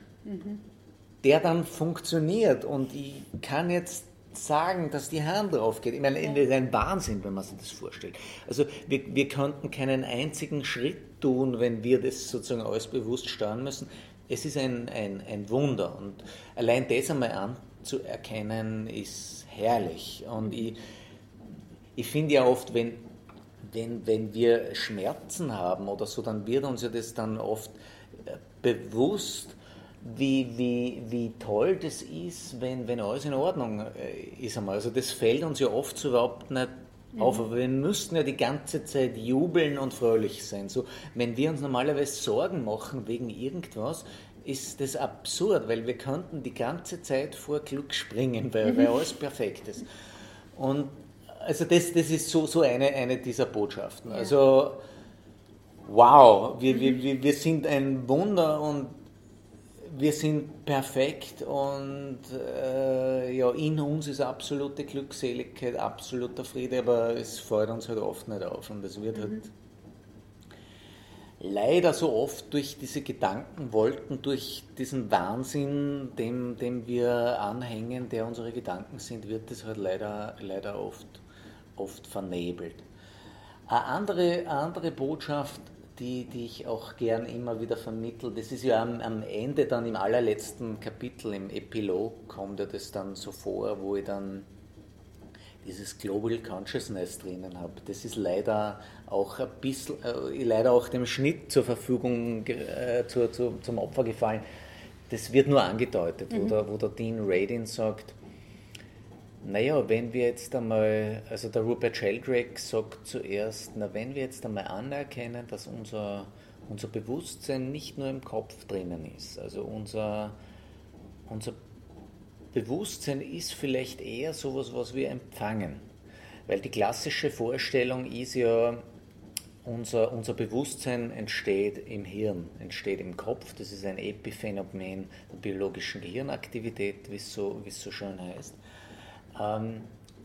der dann funktioniert. Und ich kann jetzt sagen, dass die Hand drauf geht. Ich meine, das ist ein Wahnsinn, wenn man sich das vorstellt. Also wir, wir könnten keinen einzigen Schritt tun, wenn wir das sozusagen alles bewusst steuern müssen. Es ist ein, ein, ein Wunder. Und allein das einmal anzuerkennen, ist herrlich. Und ich, ich finde ja oft, wenn, wenn, wenn wir Schmerzen haben oder so, dann wird uns ja das dann oft äh, bewusst, wie, wie, wie toll das ist, wenn, wenn alles in Ordnung äh, ist. Einmal. Also das fällt uns ja oft so überhaupt nicht mhm. auf, aber wir müssten ja die ganze Zeit jubeln und fröhlich sein. So, wenn wir uns normalerweise Sorgen machen wegen irgendwas, ist das absurd, weil wir könnten die ganze Zeit vor Glück springen, weil, mhm. weil alles perfekt ist. Und also das, das ist so, so eine, eine dieser Botschaften. Also wow, wir, mhm. wir, wir sind ein Wunder und wir sind perfekt und äh, ja, in uns ist absolute Glückseligkeit, absoluter Friede, aber es fällt uns halt oft nicht auf und es wird mhm. halt leider so oft durch diese Gedankenwolken, durch diesen Wahnsinn, dem, dem wir anhängen, der unsere Gedanken sind, wird es halt leider, leider oft, oft vernebelt. Eine andere, eine andere Botschaft die, die ich auch gern immer wieder vermittle. Das ist ja am, am Ende dann im allerletzten Kapitel, im Epilog, kommt ja das dann so vor, wo ich dann dieses Global Consciousness drinnen habe. Das ist leider auch ein bisschen, äh, leider auch dem Schnitt zur Verfügung äh, zu, zu, zum Opfer gefallen. Das wird nur angedeutet, mhm. wo, der, wo der Dean Radin sagt, naja, wenn wir jetzt einmal, also der Rupert Sheldrake sagt zuerst, na wenn wir jetzt einmal anerkennen, dass unser, unser Bewusstsein nicht nur im Kopf drinnen ist, also unser, unser Bewusstsein ist vielleicht eher sowas, was wir empfangen. Weil die klassische Vorstellung ist ja, unser, unser Bewusstsein entsteht im Hirn, entsteht im Kopf. Das ist ein Epiphänomen der biologischen Gehirnaktivität, wie so, wie es so schön heißt. Ähm,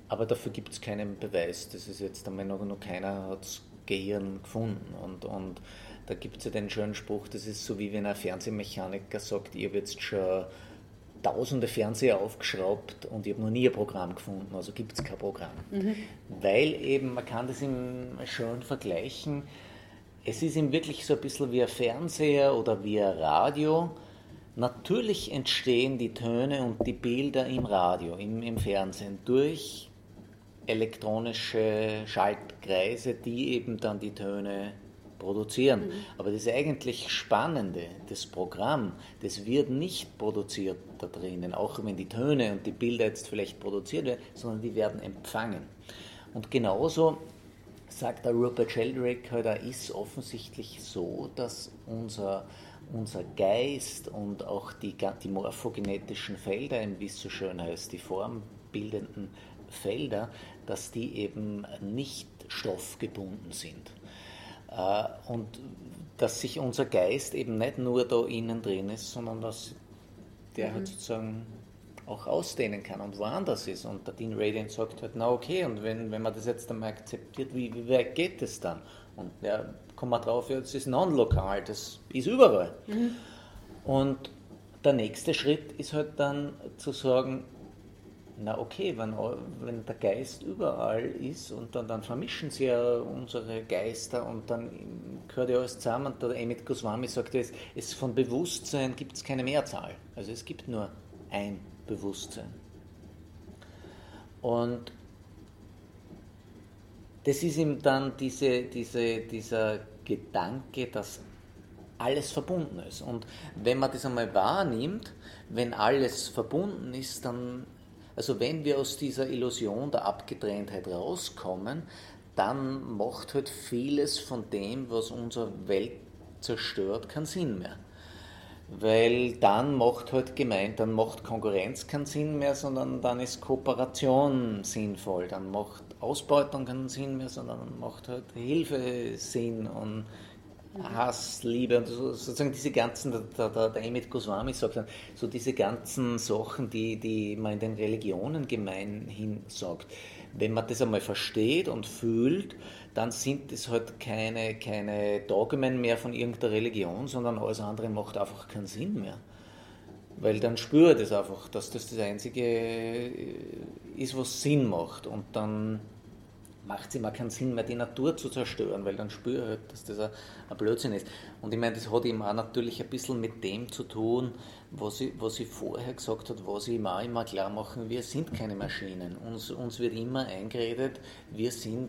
aber dafür gibt es keinen Beweis. Das ist jetzt einmal noch, noch keiner hat das Gehirn gefunden. Und, und da gibt es ja den schönen Spruch, das ist so wie wenn ein Fernsehmechaniker sagt, ich habe jetzt schon tausende Fernseher aufgeschraubt und ich habe noch nie ein Programm gefunden, also gibt es kein Programm. Mhm. Weil eben, man kann das ihm schon vergleichen, es ist ihm wirklich so ein bisschen wie ein Fernseher oder wie ein Radio. Natürlich entstehen die Töne und die Bilder im Radio, im, im Fernsehen durch elektronische Schaltkreise, die eben dann die Töne produzieren. Mhm. Aber das eigentlich Spannende, das Programm, das wird nicht produziert da drinnen, auch wenn die Töne und die Bilder jetzt vielleicht produziert werden, sondern die werden empfangen. Und genauso sagt der Rupert Sheldrake, er ist offensichtlich so, dass unser, unser Geist und auch die, die morphogenetischen Felder, wie es so schön heißt, die formbildenden Felder, dass die eben nicht stoffgebunden sind. Äh, und dass sich unser Geist eben nicht nur da innen drin ist, sondern dass der mhm. halt sozusagen auch ausdehnen kann und woanders ist. Und der Dean Radiant sagt halt, na okay, und wenn, wenn man das jetzt einmal akzeptiert, wie, wie weit geht es dann? Und ja, kommt man drauf, es ist non-lokal, das ist überall. Mhm. Und der nächste Schritt ist halt dann zu sagen, na okay, wenn, wenn der Geist überall ist und dann, dann vermischen sie ja unsere Geister und dann gehört ja alles zusammen und der Emit Goswami sagt, es, es von Bewusstsein gibt es keine Mehrzahl. Also es gibt nur ein Bewusstsein. Und das ist ihm dann diese, diese, dieser Gedanke, dass alles verbunden ist. Und wenn man das einmal wahrnimmt, wenn alles verbunden ist, dann also wenn wir aus dieser Illusion der Abgetrenntheit rauskommen, dann macht halt vieles von dem, was unsere Welt zerstört, keinen Sinn mehr. Weil dann macht halt gemeint, dann macht Konkurrenz keinen Sinn mehr, sondern dann ist Kooperation sinnvoll. Dann macht Ausbeutung keinen Sinn mehr, sondern macht halt Hilfe Sinn und Hass, Liebe und so, sozusagen diese ganzen, der, der, der Emit Goswami sagt dann, so diese ganzen Sachen, die, die man in den Religionen gemeinhin sagt. Wenn man das einmal versteht und fühlt, dann sind es halt keine, keine Dogmen mehr von irgendeiner Religion, sondern alles andere macht einfach keinen Sinn mehr. Weil dann spürt es einfach, dass das das Einzige ist, was Sinn macht. Und dann macht es immer keinen Sinn mehr, die Natur zu zerstören, weil dann spüre ich, halt, dass das ein, Blödsinn ist. Und ich meine, das hat ihm auch natürlich ein bisschen mit dem zu tun, was ich, was ich vorher gesagt habe, was ich auch immer klar machen, wir sind keine Maschinen. Uns, uns wird immer eingeredet, wir sind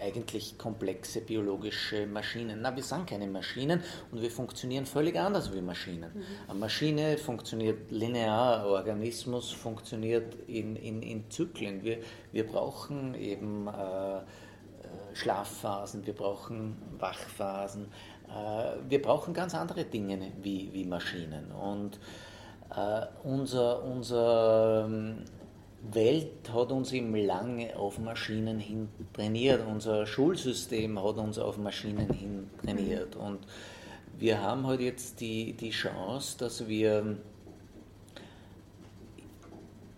eigentlich komplexe biologische Maschinen. Na, wir sind keine Maschinen und wir funktionieren völlig anders wie Maschinen. Mhm. Eine Maschine funktioniert linear, ein Organismus funktioniert in, in, in Zyklen. Wir, wir brauchen eben äh, äh Schlafphasen, wir brauchen Wachphasen, äh, wir brauchen ganz andere Dinge wie, wie Maschinen. Und äh, unser, unser ähm, Welt hat uns eben lange auf Maschinen hin trainiert. Unser Schulsystem hat uns auf Maschinen hin trainiert. Und wir haben halt jetzt die, die Chance, dass wir,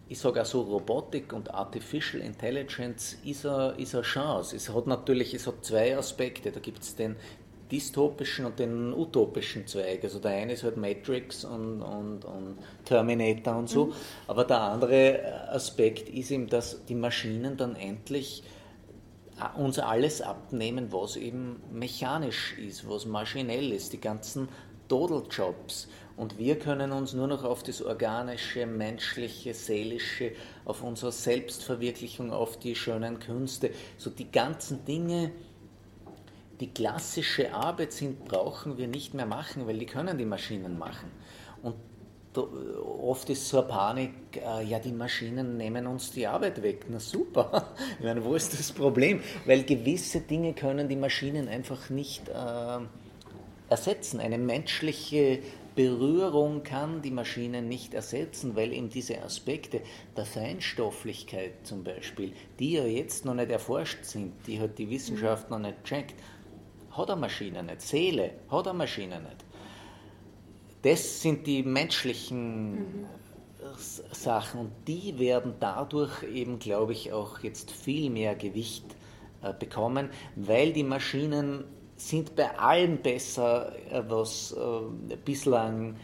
ich sage auch so, Robotik und Artificial Intelligence ist eine, ist eine Chance. Es hat natürlich es hat zwei Aspekte. Da gibt es den dystopischen und den utopischen Zweig. Also der eine ist halt Matrix und, und, und Terminator und so, mhm. aber der andere Aspekt ist eben, dass die Maschinen dann endlich äh, uns alles abnehmen, was eben mechanisch ist, was maschinell ist, die ganzen Todeljobs. Und wir können uns nur noch auf das organische, menschliche, seelische, auf unsere Selbstverwirklichung, auf die schönen Künste, so die ganzen Dinge, die klassische Arbeit sind, brauchen wir nicht mehr machen, weil die können die Maschinen machen. Und oft ist so eine Panik, äh, ja, die Maschinen nehmen uns die Arbeit weg. Na super, ich meine, wo ist das Problem? Weil gewisse Dinge können die Maschinen einfach nicht äh, ersetzen. Eine menschliche Berührung kann die Maschine nicht ersetzen, weil eben diese Aspekte der Feinstofflichkeit zum Beispiel, die ja jetzt noch nicht erforscht sind, die hat die Wissenschaft noch nicht checkt, hat eine Maschine nicht. Seele hat eine Maschine nicht. Das sind die menschlichen mhm. Sachen und die werden dadurch eben, glaube ich, auch jetzt viel mehr Gewicht äh, bekommen, weil die Maschinen sind bei allem besser, äh, was äh, bislang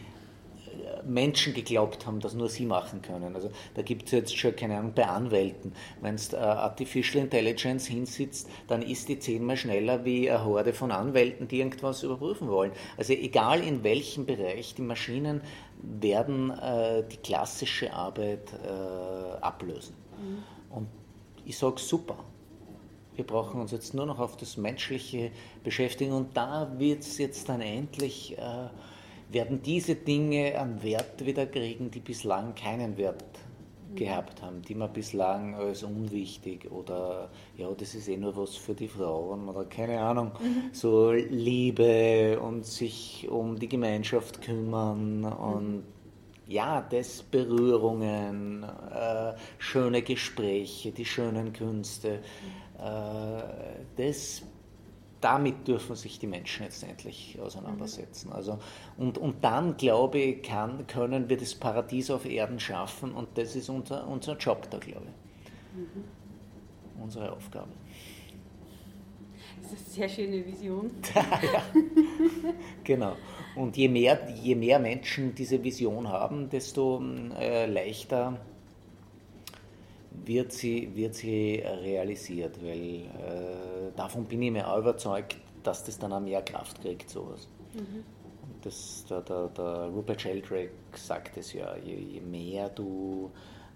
Menschen geglaubt haben, dass nur sie machen können. Also da gibt es jetzt schon, keine Ahnung, bei Anwälten, wenn es äh, Artificial Intelligence hinsitzt, dann ist die zehnmal schneller wie eine Horde von Anwälten, die irgendwas überprüfen wollen. Also egal in welchem Bereich, die Maschinen werden äh, die klassische Arbeit äh, ablösen. Mhm. Und ich sage super. Wir brauchen uns jetzt nur noch auf das Menschliche beschäftigen und da wird es jetzt dann endlich, äh, werden diese Dinge an Wert wieder kriegen, die bislang keinen Wert gehabt haben, die man bislang als unwichtig oder ja, das ist eh nur was für die Frauen oder keine Ahnung, mhm. so Liebe und sich um die Gemeinschaft kümmern und ja, das Berührungen, äh, schöne Gespräche, die schönen Künste, äh, das, damit dürfen sich die Menschen jetzt endlich auseinandersetzen. Also, und, und dann, glaube ich, kann, können wir das Paradies auf Erden schaffen und das ist unser, unser Job da, glaube ich. Mhm. Unsere Aufgabe. Das ist eine sehr schöne Vision. ja, genau. Und je mehr, je mehr Menschen diese Vision haben, desto äh, leichter wird sie, wird sie realisiert, weil äh, davon bin ich mir auch überzeugt, dass das dann auch mehr Kraft kriegt, sowas. Mhm. Das, der, der, der Rupert Sheldrake sagt es ja, je, je mehr du,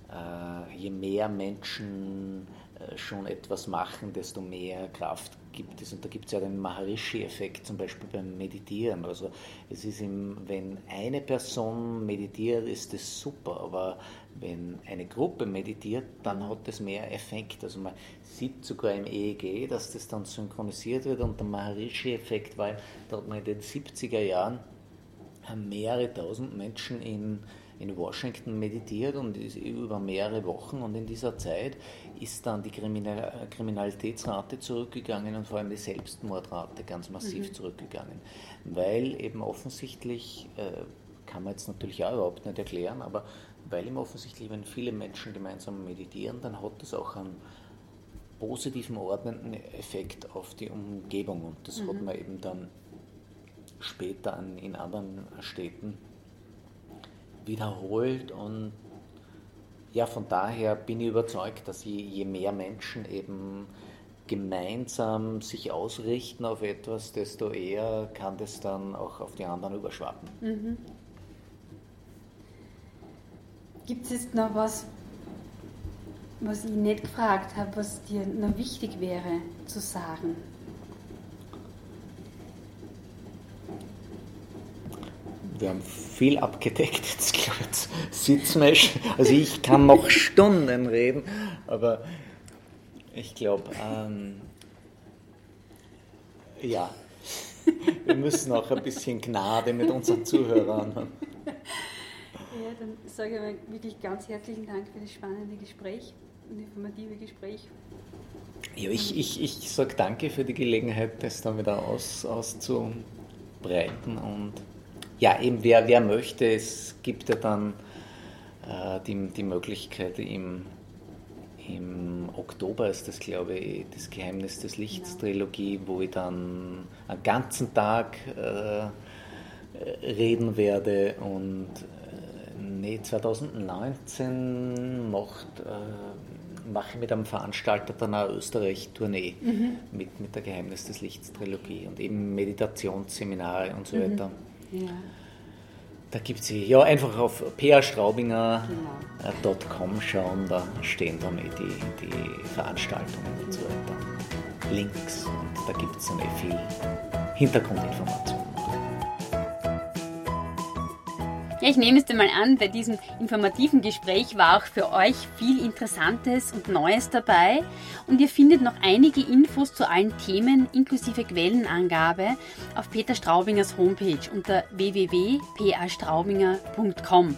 äh, je mehr Menschen äh, schon etwas machen, desto mehr Kraft gibt es. Und da gibt es ja den Maharishi-Effekt zum Beispiel beim Meditieren. Also es ist im, wenn eine Person meditiert, ist das super, aber wenn eine Gruppe meditiert, dann hat das mehr Effekt. Also man sieht sogar im EEG, dass das dann synchronisiert wird und der Maharishi-Effekt war, da hat man in den 70er Jahren mehrere tausend Menschen in in Washington meditiert und über mehrere Wochen und in dieser Zeit ist dann die Kriminal Kriminalitätsrate zurückgegangen und vor allem die Selbstmordrate ganz massiv mhm. zurückgegangen, weil eben offensichtlich, äh, kann man jetzt natürlich auch überhaupt nicht erklären, aber weil eben offensichtlich, wenn viele Menschen gemeinsam meditieren, dann hat das auch einen positiven, ordnenden Effekt auf die Umgebung und das mhm. hat man eben dann später an, in anderen Städten wiederholt und ja, von daher bin ich überzeugt, dass je, je mehr Menschen eben gemeinsam sich ausrichten auf etwas, desto eher kann das dann auch auf die anderen überschwappen. Mhm. Gibt es jetzt noch was, was ich nicht gefragt habe, was dir noch wichtig wäre zu sagen? Wir haben viel abgedeckt. Jetzt, glaube ich, sitzen wir schon. Also ich kann noch Stunden reden, aber ich glaube, ähm, ja, wir müssen auch ein bisschen Gnade mit unseren Zuhörern haben. Ja, dann sage ich wirklich ganz herzlichen Dank für das spannende Gespräch und informative Gespräch. Ja, ich, ich, ich sage danke für die Gelegenheit, das dann wieder aus, auszubreiten und ja, eben wer, wer möchte, es gibt ja dann äh, die, die Möglichkeit im, im Oktober ist das, glaube ich, das Geheimnis des Lichts Trilogie, wo ich dann einen ganzen Tag äh, reden werde und äh, nee, 2019 macht, äh, mache ich mit einem Veranstalter dann eine Österreich-Tournee mhm. mit, mit der Geheimnis des Lichts Trilogie und eben Meditationsseminare und so mhm. weiter. Ja. Da gibt es ja einfach auf prstraubinger.com schauen, da stehen dann eh die, die Veranstaltungen und so weiter. Links und da gibt es dann eh viel Hintergrundinformationen. Ja, ich nehme es dir mal an, bei diesem informativen Gespräch war auch für euch viel Interessantes und Neues dabei. Und ihr findet noch einige Infos zu allen Themen inklusive Quellenangabe auf Peter Straubingers Homepage unter www.pastraubinger.com.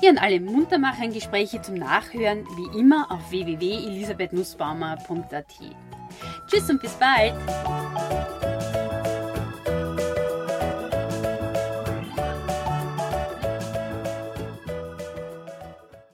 Ja, und alle muntermachenden Gespräche zum Nachhören wie immer auf www.elisabethnussbaumer.at. Tschüss und bis bald!